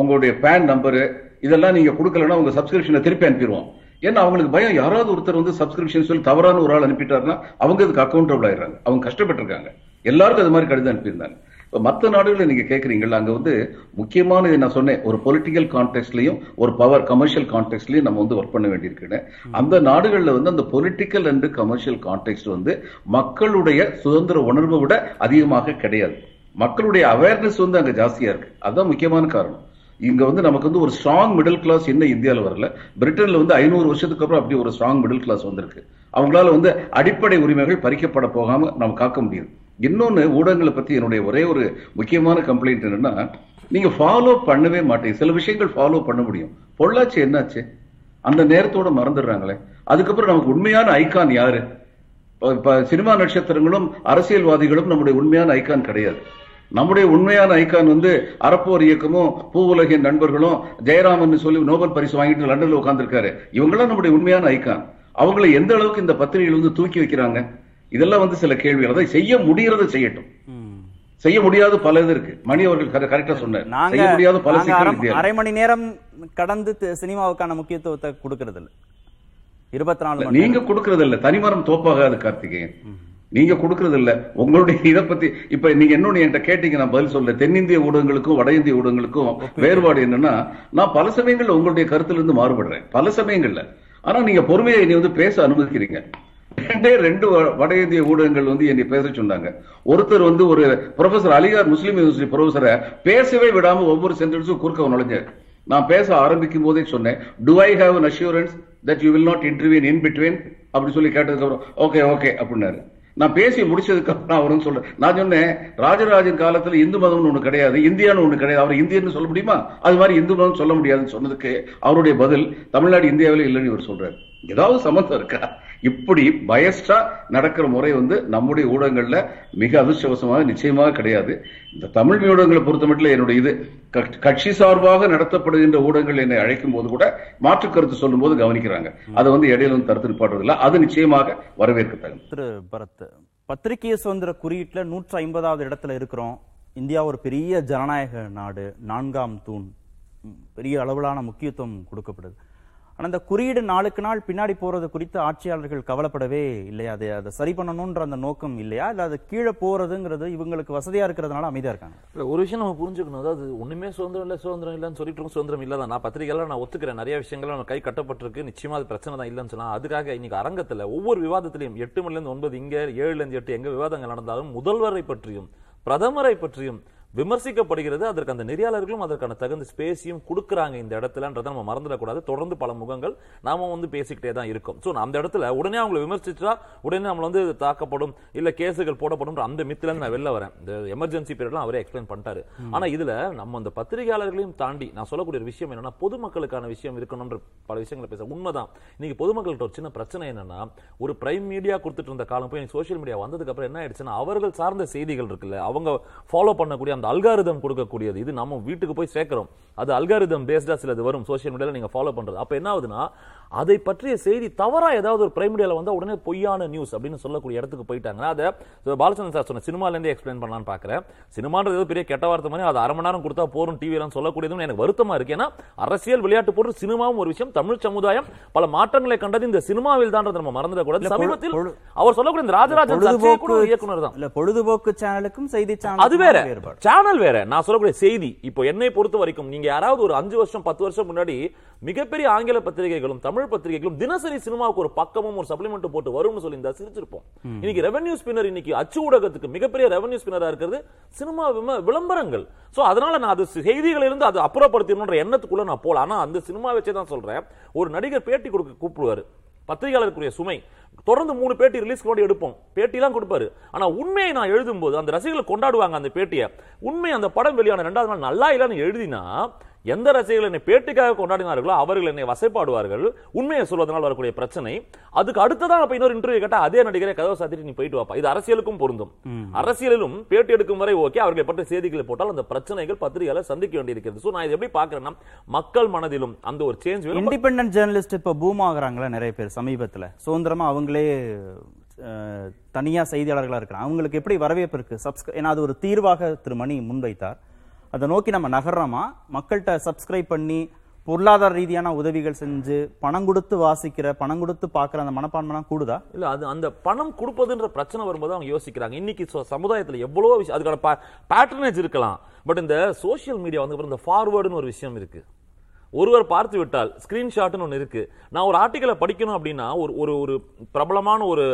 உங்களுடைய பேன் நம்பரு இதெல்லாம் நீங்க கொடுக்கலன்னா உங்க சப்ஸ்கிரிப்ஷனை திருப்பி அனுப்பிடுவோம். ஏன்னா அவங்களுக்கு பயம் யாராவது ஒருத்தர் வந்து சப்ஸ்கிரிப்ஷன் சொல்லி தவறான ஒரு ஆள் அனுப்பிட்டாருன்னா அவங்க இதுக்கு அக்கௌண்டபிள் ஆயிடுறாங்க. அவங்க கஷ்டப்பட்டிருக்காங்க. எல்லாருக்கும் அது மாதிரி கடிதம் அனுப்பியிருந்தாங்க. இப்போ மற்ற நாடுகளில் நீங்க கேட்குறீங்களா அங்க வந்து முக்கியமான இது நான் சொன்னேன். ஒரு பொலிட்டிக்கல் கான்டெக்ட்லயும் ஒரு பவர் கமர்ஷியல் கான்டெக்ட்லயும் நம்ம வந்து ஒர்க் பண்ண வேண்டியிருக்குன்னு. அந்த நாடுகளில் வந்து அந்த பொலிட்டிக்கல் அண்ட் கமர்ஷியல் கான்டெக்ட் வந்து மக்களுடைய சுதந்திர உணர்வை விட அதிகமாக கிடையாது. மக்களுடைய அவேர்னஸ் வந்து அங்க ஜாஸ்தியா இருக்கு. அதுதான் முக்கியமான காரணம். இங்க வந்து நமக்கு வந்து ஒரு ஸ்ட்ராங் மிடில் கிளாஸ் இன்னும் இந்தியாவில் வரல. பிரிட்டன்ல வந்து ஐநூறு வருஷத்துக்கு அப்புறம் அப்படி ஒரு ஸ்ட்ராங் மிடில் கிளாஸ் வந்திருக்கு. அவங்களால வந்து அடிப்படை உரிமைகள் பறிக்கப்பட போகாம நம்ம காக்க முடியுது. இன்னொன்னு ஊடகங்களை பத்தி என்னுடைய ஒரே ஒரு முக்கியமான கம்ப்ளைண்ட் என்னன்னா நீங்க ஃபாலோ பண்ணவே மாட்டீங்க. சில விஷயங்கள் ஃபாலோ பண்ண முடியும். பொள்ளாச்சி என்னாச்சு? அந்த நேரத்தோட மறந்துடுறாங்களே. அதுக்கப்புறம் நமக்கு உண்மையான ஐகான் யாரு? இப்ப- சினிமா நட்சத்திரங்களும் அரசியல்வாதிகளும் நம்முடைய உண்மையான ஐகான் கிடையாது. நம்முடைய உண்மையான ஐகான் வந்து அறப்போர் இயக்கமும் பூவுலகின் நண்பர்களும் ஜெயராமன் சொல்லி நோபல் பரிசு வாங்கிட்டு லண்டன்ல உட்கார்ந்திருக்காரு. இவங்கெல்லாம் நம்முடைய உண்மையான ஐகான். அவங்களை எந்த அளவுக்கு இந்த பத்திரிகைகள் வந்து தூக்கி வைக்கிறாங்க? இதெல்லாம் வந்து சில கேள்விகள். அதை செய்ய முடியறதை செய்யட்டும். செய்ய முடியாத பல இது இருக்கு. மணி அவர்கள் கரெக்டா சொன்னார். செய்ய முடியாத பல அரை- மணி நேரம் கடந்து சினிமாவுக்கான முக்கியத்துவத்தை கொடுக்கறது இல்ல இருபத்தி நாலு நீங்க கொடுக்கறது இல்ல தனிமரம் தோப்பாகாது கார்த்திகேயன். நீங்க கொடுக்கறது இல்ல உங்களுடைய இத பத்தி இப்ப நீங்க இன்னொன்னு என்கிட்ட கேட்டீங்க நான் பதில் சொல்ல தென்னிந்திய ஊடகங்களுக்கும் வட இந்திய ஊடகங்களுக்கும் வேறுபாடு என்னன்னா நான் பல சமயங்கள்ல உங்களுடைய கருத்துல இருந்து மாறுபடுறேன். பல சமயங்கள்ல. ஆனா நீங்க பொறுமையை நீ வந்து பேச அனுமதிக்கிறீங்க. ரெண்டே ரெண்டு வட இந்திய ஊடகங்கள் வந்து என்னை பேச சொன்னாங்க. ஒருத்தர் வந்து ஒரு ப்ரொஃபசர் அலிகார் முஸ்லீம் யூனிவர்சிட்டி ப்ரொஃபசரை பேசவே விடாம ஒவ்வொரு சென்டென்ஸும் குறுக்க நுழைஞ்சார் நான் பேச ஆரம்பிக்கும் போதே சொன்னேன் to I have an assurance that you will not interview in between அப்படி சொல்லி கேட்டதுக்கப்புறம் ஓகே ஓகே அப்படின்னாரு. நான் பேசி முடிச்சதுக்கு அப்புறம் அவரும் சொல்றேன். நான் சொன்னேன் ராஜராஜன் காலத்துல இந்து மதம்னு ஒண்ணு கிடையாது இந்தியான்னு ஒண்ணு கிடையாது. அவர் இந்தியன்னு சொல்ல முடியுமா? அது மாதிரி இந்து மதம் சொல்ல முடியாதுன்னு சொன்னதுக்கு அவருடைய பதில் தமிழ்நாடு இந்தியாவில் இல்லைன்னு இவர் சொல்றாரு. ஏதாவது சம்மந்தம் இருக்கா? இப்படி பயஸ்டா நடக்கிற முறை வந்து நம்முடைய ஊடகங்கள்ல மிக அதிர்ஷ்டவசமாக நிச்சயமாக கிடையாது. இந்த தமிழ் ஊடகங்களை பொறுத்த மட்டும் என்னுடைய இது கட்சி- கட்சி சார்பாக நடத்தப்படுகின்ற ஊடகங்கள் என்னை அழைக்கும் போது கூட மாற்று கருத்து சொல்லும் போது கவனிக்கிறாங்க. அதை வந்து இடையில வந்து தடுத்து நிப்பாடுறதில்ல அது நிச்சயமாக வரவேற்கத்தகும் திரு பரத் பத்திரிகை சுதந்திர குறியீட்டுல நூற்றி ஐம்பதாவது இடத்துல இருக்கிறோம். இந்தியா ஒரு பெரிய ஜனநாயக நாடு நான்காம் தூண். பெரிய அளவிலான முக்கியத்துவம் கொடுக்கப்படுது. ஆனால் இந்த குறியீடு நாளுக்கு நாள் பின்னாடி போறது குறித்து ஆட்சியாளர்கள் கவலைப்படவே இல்லையா? அது அதை சரி பண்ணணும்ன்ற அந்த நோக்கம் இல்லையா? இல்ல அது கீழே போறதுங்கிறது இவங்களுக்கு வசதியா இருக்கிறதுனால அமைதியா இருக்காங்க? இல்ல ஒரு விஷயம் நம்ம புரிஞ்சுக்கணும். அதாவது ஒண்ணுமே சுதந்திரம் இல்ல சுதந்திரம் இல்லைன்னு சொல்லிட்டு இருக்கோம், சுதந்திரம் இல்ல தான் நான் பத்திரிகையெல்லாம் நான் ஒத்துக்கிறேன். நிறைய விஷயங்கள் நம்ம கை கட்டப்பட்டிருக்கு. நிச்சயமா அது பிரச்சனை தான் இல்லைன்னு சொல்லலாம் அதுக்காக இன்னைக்கு அரங்கத்துல ஒவ்வொரு விவாதத்திலையும் எட்டு மணில இருந்து ஒன்பது இங்க ஏழுல இருந்து எட்டு எங்க விவாதங்கள் நடந்தாலும் முதல்வரை பற்றியும் பிரதமரை பற்றியும் விமர்சிக்கப்படுகிறது அதற்கு அந்த நெறியாளர்களும் அதற்கான தகுந்த ஸ்பேஸையும் கொடுக்குறாங்க இந்த இடத்துலன்றதை நம்ம மறந்துடக்கூடாது. தொடர்ந்து பல முகங்கள் நாம வந்து பேசிக்கிட்டே தான் இருக்கோம். ஸோ அந்த இடத்துல உடனே அவங்களை விமர்சிச்சா உடனே நம்மள வந்து தாக்கப்படும் இல்ல கேசுகள் போடப்படும் அந்த மித்துல நான் வெளில வரேன். இந்த எமர்ஜென்சி பீரியட்லாம் அவரே எக்ஸ்பிளைன் பண்ணிட்டாரு. ஆனா இதுல நம்ம அந்த பத்திரிகையாளர்களையும் தாண்டி நான் சொல்லக்கூடிய ஒரு விஷயம் என்னன்னா பொதுமக்களுக்கான விஷயம் இருக்கணும்ன்ற பல விஷயங்களை பேச உண்மைதான். இன்னைக்கு பொதுமக்கள்கிட்ட ஒரு சின்ன பிரச்சனை என்னன்னா ஒரு பிரைம் மீடியா கொடுத்துட்டு இருந்த காலம் போய் சோஷியல் மீடியா வந்ததுக்கு அப்புறம் என்ன ஆயிடுச்சுன்னா அவர்கள் சார்ந்த செய்திகள் இருக்குல்ல அவங்க ஃபாலோ பண்ணக்கூடிய அந்த அல்காரிதம் கொடுக்கக்கூடியது. இது நம்ம வீட்டுக்கு போய் சேர்க்கிறோம். அது அல்காரிதம் பேஸ்டா சிலது வரும். சோஷியல் மீடியாவில் நீங்க ஃபாலோ பண்றது. அப்ப என்ன ஆகுதுன்னா அதை பற்றிய செய்தி தவறா ஏதாவது ஒரு பிரைம் மீடியால வந்தா உடனே பொய்யான நியூஸ் அப்படின்னு சொல்லக்கூடிய இடத்துக்கு போயிட்டாங்க அதை பாலச்சந்திரன் சார் சொன்ன சினிமால இருந்தே எக்ஸ்பிளைன் பண்ணலாம்னு பாக்குறேன். சினிமான்றது ஏதோ பெரிய கெட்ட வார்த்தை மாதிரி அது அரை மணி நேரம் கொடுத்தா போறோம் டிவி எல்லாம் சொல்லக்கூடியதும் எனக்கு வருத்தமா இருக்கு. ஏன்னா அரசியல் விளையாட்டு போட்டு சினிமாவும் ஒரு விஷயம் தமிழ் சமுதாயம் பல மாற்றங்களை கண்டது இந்த சினிமாவில் தான் நம்ம மறந்துடக்கூடாது. சமீபத்தில் அவர் சொல்லக்கூடிய இந்த ராஜராஜன் இயக்குனர் தான். இல்ல பொழுதுபோக்கு சேனலுக்கும் செய்தி அது சேனலுக்கும் வேற சேனல் வேற. நான் சொல்லக்கூடிய செய்தி இப்போ என்னை பொறுத்த வரைக்கும் நீங்க யாராவது ஒரு அஞ்சு வருஷம் பத்து வருஷம் முன்னாடி மிகப்பெரிய ஆங்கில பத்திரிகைகளும் தமிழ் பத்திரிகைகளும் தினசரி சினிமாவுக்கு ஒரு பக்கமும் ஒரு சப்ளிமெண்ட் போட்டு வரும்னு சொல்லி இருந்தா சிரிச்சிருப்போம். இன்னைக்கு ரெவென்யூ ஸ்பின்னர் இன்னைக்கு அச்சு ஊடகத்துக்கு மிகப்பெரிய ரெவென்யூ ஸ்பின்னரா இருக்கிறது சினிமா விளம்பரங்கள். சோ அதனால நான் அது செய்திகளிலிருந்து அதை அப்புறப்படுத்தணும்ன்ற எண்ணத்துக்குள்ள நான் போல. ஆனா அந்த சினிமா வச்சே தான் சொல்றேன். ஒரு நடிகர் பேட்டி கொடுக்க கூப்பிடுவாரு. பத்திரிகையாளருக்குரிய சுமை. தொடர்ந்து மூணு பேட்டி ரிலீஸ் கூட எடுப்போம். பேட்டிலாம் கொடுப்பாரு. ஆனா உண்மையை நான் எழுதும்போது அந்த ரசிகர்கள் கொண்டாடுவாங்க அந்த பேட்டியை. உண்மை அந்த படம் வெளியான ரெண்டாவது நாள் நல்லா இல்லைன்னு எழுதினா எந்த ரசிகர்கள் என்னை பேட்டிக்காக கொண்டாடினார்களோ அவர்கள் என்னை வசைப்பாடுவார்கள். உண்மையை சொல்வதனால் வரக்கூடிய பிரச்சனை. அதுக்கு அடுத்ததான் அப்ப இன்னொரு இன்டர்வியூ கேட்டா அதே நடிகரை கதவை சாத்திட்டு நீ போயிட்டு வாப்பா. இது அரசியலுக்கும் பொருந்தும். அரசியலிலும் பேட்டி எடுக்கும் வரை ஓகே அவர்களை பற்றி செய்திகளை போட்டால் அந்த பிரச்சனைகள் பத்திரிகையாளர் சந்திக்க வேண்டியிருக்கிறது. சோ நான் இதை எப்படி பாக்குறேன்னா மக்கள் மனதிலும் அந்த ஒரு சேஞ்ச் இண்டிபெண்டன்ட் ஜேர்னலிஸ்ட் இப்ப பூம் ஆகுறாங்களா நிறைய பேர் சமீபத்துல. சுதந்திரமா அவங்களே தனியா செய்தியாளர்களா இருக்கிறாங்க. அவங்களுக்கு எப்படி வரவேற்பு இருக்கு? சப்ஸ்கிரை ஏன்னா அது ஒரு தீர்வாக திரு மணி முன்வைத்தார். அதை நோக்கி நம்ம நகர்றோமா? மக்கள்கிட்ட சப்ஸ்கிரைப் பண்ணி பொருளாதார ரீதியான உதவிகள் செஞ்சு பணம் கொடுத்து வாசிக்கிற பணம் கொடுத்து பார்க்குற அந்த மனப்பான்மைலாம் கூடுதா? இல்லை அது அந்த பணம் கொடுப்பதுன்ற பிரச்சனை வரும்போது அவங்க யோசிக்கிறாங்க. இன்னைக்கு சோ- எவ்வளோ விஷயம் அதுக்கான பேட்டர்னேஜ் இருக்கலாம். பட் இந்த சோஷியல் மீடியா வந்து இந்த ஃபார்வேர்டுன்னு ஒரு விஷயம் இருக்குது ஒருவர் பார்த்து விட்டால் ஸ்கிரீன்ஷாட்னு ஒன்று இருக்கு. நான் ஒரு ஆர்டிக்கலை படிக்கணும் அப்படின்னா ஒரு ஒரு ஒரு பிரபலமான ஒரு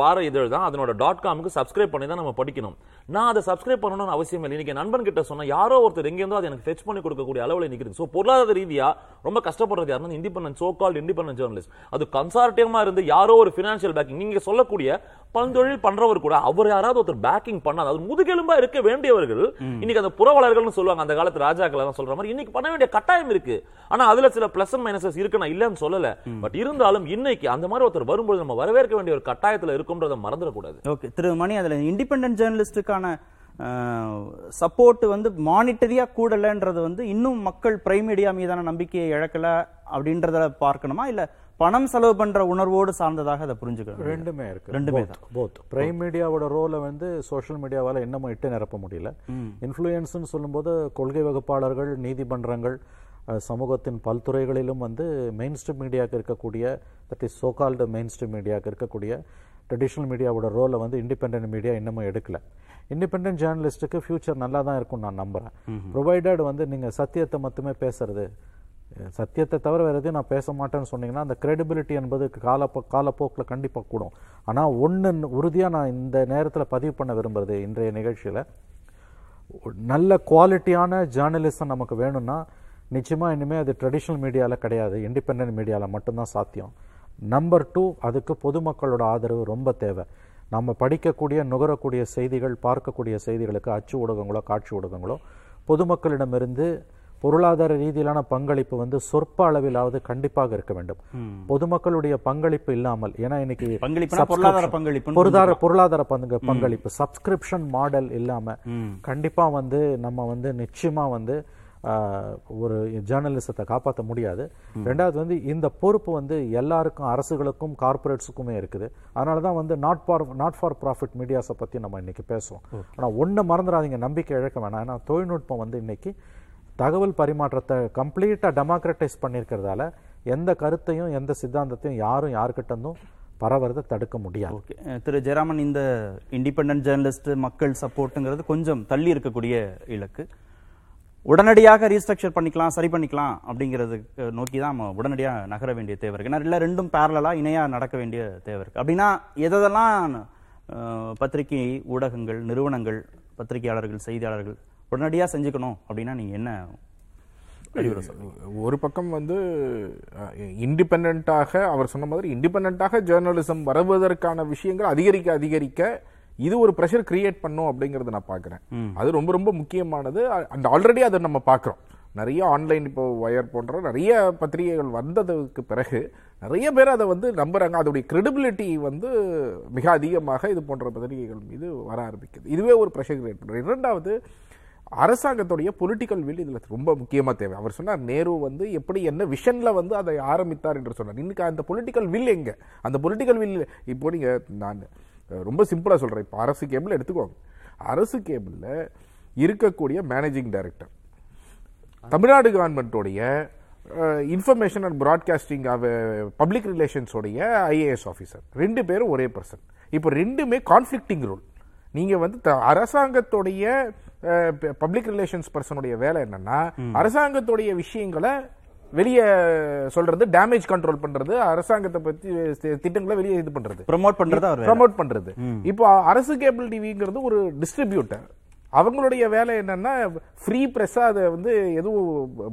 வார இதழ் தான். அதனோட டாட் காமுக்கு சப்ஸ்கிரைப் பண்ணி தான் நம்ம படிக்கணும். நான் அதை சப்ஸ்கிரைப் பண்ணணும்னு அவசியம் இல்லை. இன்னைக்கு என் நண்பன் கிட்ட சொன்னால் யாரோ ஒருத்தர் எங்கேருந்தோ அதை எனக்கு ஃபெச் பண்ணி கொடுக்கக்கூடிய அளவில் நிற்கிறது ஸோ பொருளாதார ரீதியாக ரொம்ப கஷ்டப்படுறது யாருன்னா independent so called independent journalist அது கன்சார்டியமா இருந்து யாரோ ஒரு ஃபினான்ஷியல் பேக்கிங் நீங்க சொல்லக்கூடிய பந்தொழில் பண்றவர் கூட அவர் யாராவது ஒருத்தர் பேக்கிங் பண்ணாது அது முதுகெலும்பா இருக்க வேண்டியவர்கள் இன்னைக்கு அந்த புறவலர்கள்னு சொல்லுவாங்க அந்த காலத்து ராஜாக்கள் எல்லாம் சொல்ற மாதிரி இன்னைக்கு பண்ண வேண்டிய கட்டாயம் இருக்கு. ஆனா அதுல சில பிளஸ் அண்ட் மைனஸஸ் இருக்கு நான் இல்லன்னு சொல்லல. பட் இருந்தாலும் இன்னைக்கு அந்த மாதிரி ஒருத்தர் வரும்போது நம்ம வரவேற்க வேண்டிய ஒரு கட்டாயத்துல இருக்கும்ன்றதை மறந்துடக்கூடாது. ஓகே திரு மணி அதுல இண்டிபெண்டன்ட் ஜேர்னலிஸ்டுக்கான சப்போர்ட் வந்து மானிட்டரியா கூடலன்றது வந்து இன்னும் மக்கள் பிரைம் மீடியா மீதான நம்பிக்கையை இழக்கல அப்படின்றத பார்க்கணுமா? இல்ல பணம் செலவு பண்ற உணர்வோடு சார்ந்ததாக அதை புரிஞ்சுக்கணும்? ரெண்டுமே இருக்கு. ரெண்டுமே தான். போத் பிரைம் மீடியாவோட ரோலை வந்து சோஷியல் மீடியாவால இன்னமும் இட்டு நிரப்ப முடியல. இன்ஃப்ளூயன்ஸ்னு சொல்லும்போது கொள்கை வகுப்பாளர்கள் நீதிமன்றங்கள் சமூகத்தின் பல்துறைகளிலும் வந்து மெயின் ஸ்ட்ரீம் மீடியாவுக்கு இருக்கக்கூடிய that is so called main stream மீடியாவுக்கு இருக்கக்கூடிய ட்ரெடிஷ்னல் மீடியாவோட ரோலை வந்து இண்டிபெண்டன்ட் மீடியா இன்னமும் எடுக்கல. இண்டிபெண்டன்ட் ஜேர்னலிஸ்ட்டுக்கு ஃபியூச்சர் நல்லா தான் இருக்கும் நான் நம்புறேன். ப்ரொவைடட் வந்து நீங்க சத்தியத்தை மட்டுமே பேசுறது. சத்தியத்தை தவிர வேறு எதையும் நான் பேச மாட்டேன்னு சொன்னீங்கன்னா அந்த credibility என்பது காலப்போ காலப்போக்கில் கண்டிப்பாக கூடும். ஆனால் ஒன்று உறுதியாக நான் இந்த நேரத்தில் பதிவு பண்ண விரும்புறது இன்றைய நிகழ்ச்சியில் நல்ல குவாலிட்டியான ஜேர்னலிசம் நமக்கு வேணும்னா நிச்சயமாக இனிமேல் அது ட்ரெடிஷ்னல் மீடியாவில் கிடையாது. இண்டிபெண்டன்ட் மீடியாவில் மட்டும்தான் சாத்தியம். நம்பர் டூ அதுக்கு பொதுமக்களோட ஆதரவு ரொம்ப தேவை. நம்ம படிக்கக்கூடிய நுகரக்கூடிய செய்திகள் பார்க்கக்கூடிய செய்திகளுக்கு அச்சு ஊடகங்களோ காட்சி ஊடகங்களோ பொதுமக்களிடமிருந்து பொருளாதார ரீதியிலான பங்களிப்பு வந்து சொற்ப அளவிலாவது கண்டிப்பாக இருக்க வேண்டும். பொதுமக்களுடைய பங்களிப்பு இல்லாமல் ஏன்னா இன்னைக்கு பொருளாதார பங்களிப்புன்னு பொருளாதார பொருளாதார பங்கு பங்களிப்பு சப்ஸ்கிரிப்ஷன் மாடல் இல்லாம கண்டிப்பா வந்து நம்ம வந்து நிச்சயமா வந்து ஒரு ஜேர்னலிசத்தை காப்பாற்ற முடியாது. ரெண்டாவது வந்து இந்த பொறுப்பு வந்து எல்லாருக்கும் அரசுகளுக்கும் கார்பரேட்ஸுக்குமே இருக்குது. அதனால தான் வந்து not for not for profit மீடியாஸை பற்றி நம்ம இன்னைக்கு பேசுவோம். ஆனால் ஒன்று மறந்துடாதீங்க நம்பிக்கை இழக்க வேணாம். ஏன்னா தொழில்நுட்பம் வந்து இன்னைக்கு தகவல் பரிமாற்றத்தை கம்ப்ளீட்டாக டெமோக்ரட்டைஸ் பண்ணியிருக்கிறதால எந்த கருத்தையும் எந்த சித்தாந்தத்தையும் யாரும் யாருக்கிட்ட இருந்தும் பரவறதை தடுக்க முடியாது. ஓகே. திரு ஜெயராமன் இந்த இண்டிபெண்டன்ட் ஜேர்னலிஸ்ட் மக்கள் சப்போர்ட்டுங்கிறது கொஞ்சம் தள்ளி இருக்கக்கூடிய இலக்கு. உடனடியாக ரீஸ்ட்ரக்சர் பண்ணிக்கலாம் சரி பண்ணிக்கலாம் அப்படிங்கிறது நோக்கி தான் நம்ம உடனடியாக நகர வேண்டிய தேவை இருக்குது ஏன்னா இல்லை ரெண்டும் பேரலாக இணையாக நடக்க வேண்டிய தேவை இருக்குது அப்படின்னா எதெல்லாம் பத்திரிகை ஊடகங்கள் நிறுவனங்கள் பத்திரிகையாளர்கள் செய்தியாளர்கள் உடனடியாக செஞ்சுக்கணும் அப்படின்னா நீங்கள் என்ன ஒரு பக்கம் வந்து இண்டிபெண்டாக அவர் சொன்ன மாதிரி இண்டிபெண்டாக ஜேர்னலிசம் வருவதற்கான விஷயங்கள் அதிகரிக்க அதிகரிக்க இது ஒரு ப்ரெஷர் கிரியேட் பண்ணும் அப்படிங்கறத நான் பார்க்கறேன். அது ரொம்ப ரொம்ப முக்கியமானது. அண்ட் ஆல்ரெடி அதை நம்ம பார்க்குறோம். நிறைய ஆன்லைன் இப்போ வயர் போன்ற நிறைய பத்திரிகைகள் வந்ததுக்கு பிறகு நிறைய பேர் அதை வந்து நம்புறாங்க. அதோடைய கிரெடிபிலிட்டி வந்து மிக அதிகமாக இது போன்ற பத்திரிகைகள் மீது வர ஆரம்பிக்குது. இதுவே ஒரு ப்ரெஷர் கிரியேட் பண்ணுறது இரண்டாவது அரசாங்கத்துடைய பொலிட்டிக்கல் வில் இதுல ரொம்ப முக்கியமா தேவை. அவர் சொன்னார் நேரு வந்து எப்படி என்ன விஷன்ல வந்து அதை ஆரம்பித்தார் என்று சொன்னார். இன்னைக்கு அந்த பொலிட்டிக்கல் வில் எங்க? அந்த பொலிட்டிக்கல் வில் இப்போ நீங்க நான் ரொம்ப சிம்பிளா சொல்றேன். இப்போ அரசு கேபிள் எடுத்துக்கோங்க. அரசு கேபிள்ல இருக்கக்கூடிய மேனேஜிங் டைரக்டர் தமிழ்நாடு கவர்மெண்ட்டோடைய இன்ஃபர்மேஷன் அண்ட் ப்ராட்காஸ்டிங் பப்ளிக் ரிலேஷன்ஸோடைய ஐஏஎஸ் ஆஃபீஸர் ரெண்டு பேரும் ஒரே பர்சன் இப்போ ரெண்டுமே கான்ஃப்ளிக்டிங் ரோல் நீங்க வந்து அரசாங்கத்துடைய பப்ளிக் ரிலேஷன்ஸ் பர்சனுடைய வேலை என்னன்னா அரசாங்கத்துடைய விஷயங்களை வெளியே சொல்றது டேமேஜ் கண்ட்ரோல் பண்றது அரசாங்கத்தை பத்தி திட்டங்களை வெளியே இது பண்றது. ப்ரமோட் பண்றது. ப்ரமோட் பண்றது. இப்போ அரசு கேபிள் டிவிங்கிறது ஒரு டிஸ்ட்ரிபியூட்டர் அவங்களுடைய வேலை என்னன்னா ஃப்ரீ பிரஸ் அதை வந்து எதுவும்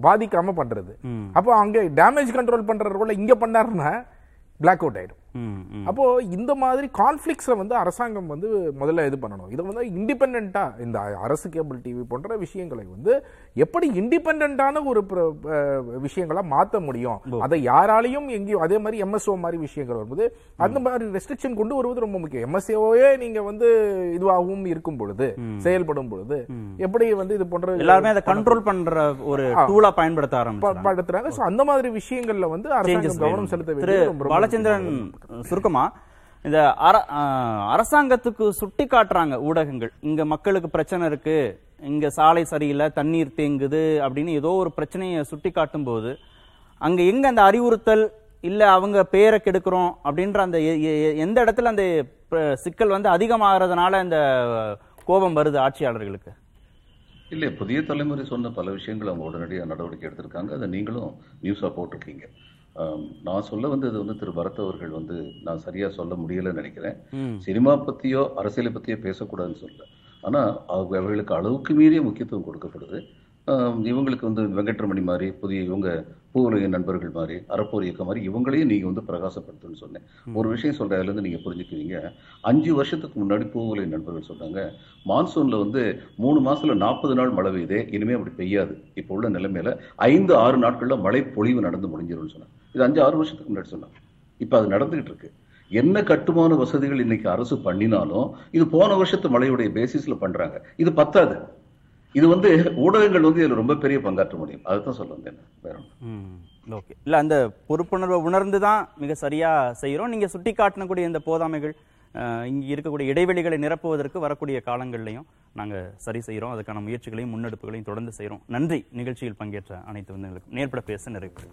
பாதிக்காம பண்றது. அப்போ அங்க டேமேஜ் கண்ட்ரோல் பண்ற ரோல இங்க பண்ணாருன்னா பிளாக் அவுட் ஆயிடும். அப்போ இந்த மாதிரி கான்ஃபிளிக்ஸை வந்து அரசாங்கம் வந்து முதல்ல இது பண்ணணும். இதை வந்து இண்டிபெண்டா இந்த அரசு கேபிள் டிவி போன்ற விஷயங்களை வந்து எப்படி இண்டிபெண்டான ஒரு விஷயங்களா மாத்த முடியும்? அதை யாராலையும் எங்கேயும் அதே மாதிரி எம்எஸ்ஓ மாதிரி விஷயங்கள் வரும்போது அந்த மாதிரி ரெஸ்ட்ரிக்ஷன் கொண்டு வருவது ரொம்ப முக்கியம். எம்எஸ்ஓவே நீங்க வந்து இதுவாகவும் இருக்கும் பொழுது செயல்படும் பொழுது எப்படி வந்து இது போன்ற எல்லாருமே அதை கண்ட்ரோல் பண்ற ஒரு டூலா பயன்படுத்த So, அந்த மாதிரி விஷயங்கள்ல வந்து அரசாங்கம் கவனம். செலுத்த வேண்டியது பாலச்சந்திரன் சுருக்கமா? இந்த அர- அரசாங்கத்துக்கு சுட்டி காட்டுறாங்க ஊடகங்கள். இங்க மக்களுக்கு பிரச்சனை இருக்கு. இங்க சாலை சரியில்லை தண்ணீர் தேங்குது அப்படின்னு ஏதோ ஒரு பிரச்சனையை சுட்டி காட்டும் போது அங்க எங்க அந்த அறிவுறுத்தல் இல்ல அவங்க பேரை கெடுக்கிறோம் அப்படின்ற அந்த எந்த இடத்துல அந்த சிக்கல் வந்து அதிகமாகறதுனால இந்த கோபம் வருது ஆட்சியாளர்களுக்கு? இல்லை புதிய தலைமுறை சொன்ன பல விஷயங்கள் அவங்க உடனடியாக நடவடிக்கை எடுத்திருக்காங்க. அதை நீங்களும் நியூஸாக போட்டிருக்கீங்க. நான் சொல்ல வந்தது வந்து திரு பரத் அவர்கள் வந்து நான் சரியா சொல்ல முடியலைன்னு நினைக்கிறேன். சினிமா பத்தியோ அரசியலை பத்தியோ பேசக்கூடாதுன்னு சொல்ல ஆனா அவர்களுக்கு அளவுக்கு மீறிய முக்கியத்துவம் கொடுக்கப்படுது. இவங்களுக்கு வந்து வெங்கட்ரமணி மாதிரி புதிய இவங்க பூவுலக நண்பர்கள் மாதிரி அறப்போர் இயக்கம் மாதிரி இவங்களையும் நீங்க வந்து பிரகாசப்படுத்துன்னு சொன்னேன். ஒரு விஷயம் சொல்றேன் அதுல இருந்து நீங்க புரிஞ்சுக்குவீங்க அஞ்சு வருஷத்துக்கு முன்னாடி பூவுலக நண்பர்கள் சொன்னாங்க மான்சூன்ல வந்து மூணு மாசத்துல நாற்பது நாள் மழை பெய்யுதே இனிமே அப்படி பெய்யாது. இப்போ உள்ள நிலைமையில ஐந்து ஆறு நாட்கள்ல மழை பொழிவு நடந்து முடிஞ்சிரும்னு சொன்னாங்க. இது அஞ்சு ஆறு வருஷத்துக்கு முன்னாடி சொன்னாங்க. இப்போ அது நடந்துகிட்டு இருக்கு. என்ன கட்டுமான வசதிகள் இன்னைக்கு அரசு பண்ணினாலும் இது போன வருஷத்து மழையுடைய பேசிஸ்ல பண்றாங்க. இது பத்தாது. இது வந்து ஊடகங்கள் வந்து இதுல ரொம்ப பெரிய பங்காற்ற முடியும். அதுதான் சொல்ல வந்தேன் வேற ஓகே. இல்ல அந்த பொறுப்புணர்வை உணர்ந்து தான் மிக சரியா செய்யறோம் நீங்க சுட்டி காட்டக்கூடிய இந்த போதாமைகள் இங்க இருக்கக்கூடிய இடைவெளிகளை நிரப்புவதற்கு வரக்கூடிய காலங்கள்லையும் நாங்க சரி செய்யறோம் அதுக்கான முயற்சிகளையும் முன்னெடுப்புகளையும் தொடர்ந்து செய்யறோம் நன்றி. நிகழ்ச்சியில் பங்கேற்ற அனைத்து விருந்தினர்களுக்கும். நேர்பட பேச நிறைவு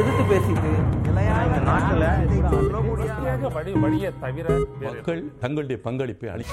எதிர்த்து பேசிட்டு? மக்கள் தங்களுடைய பங்களிப்பை அளி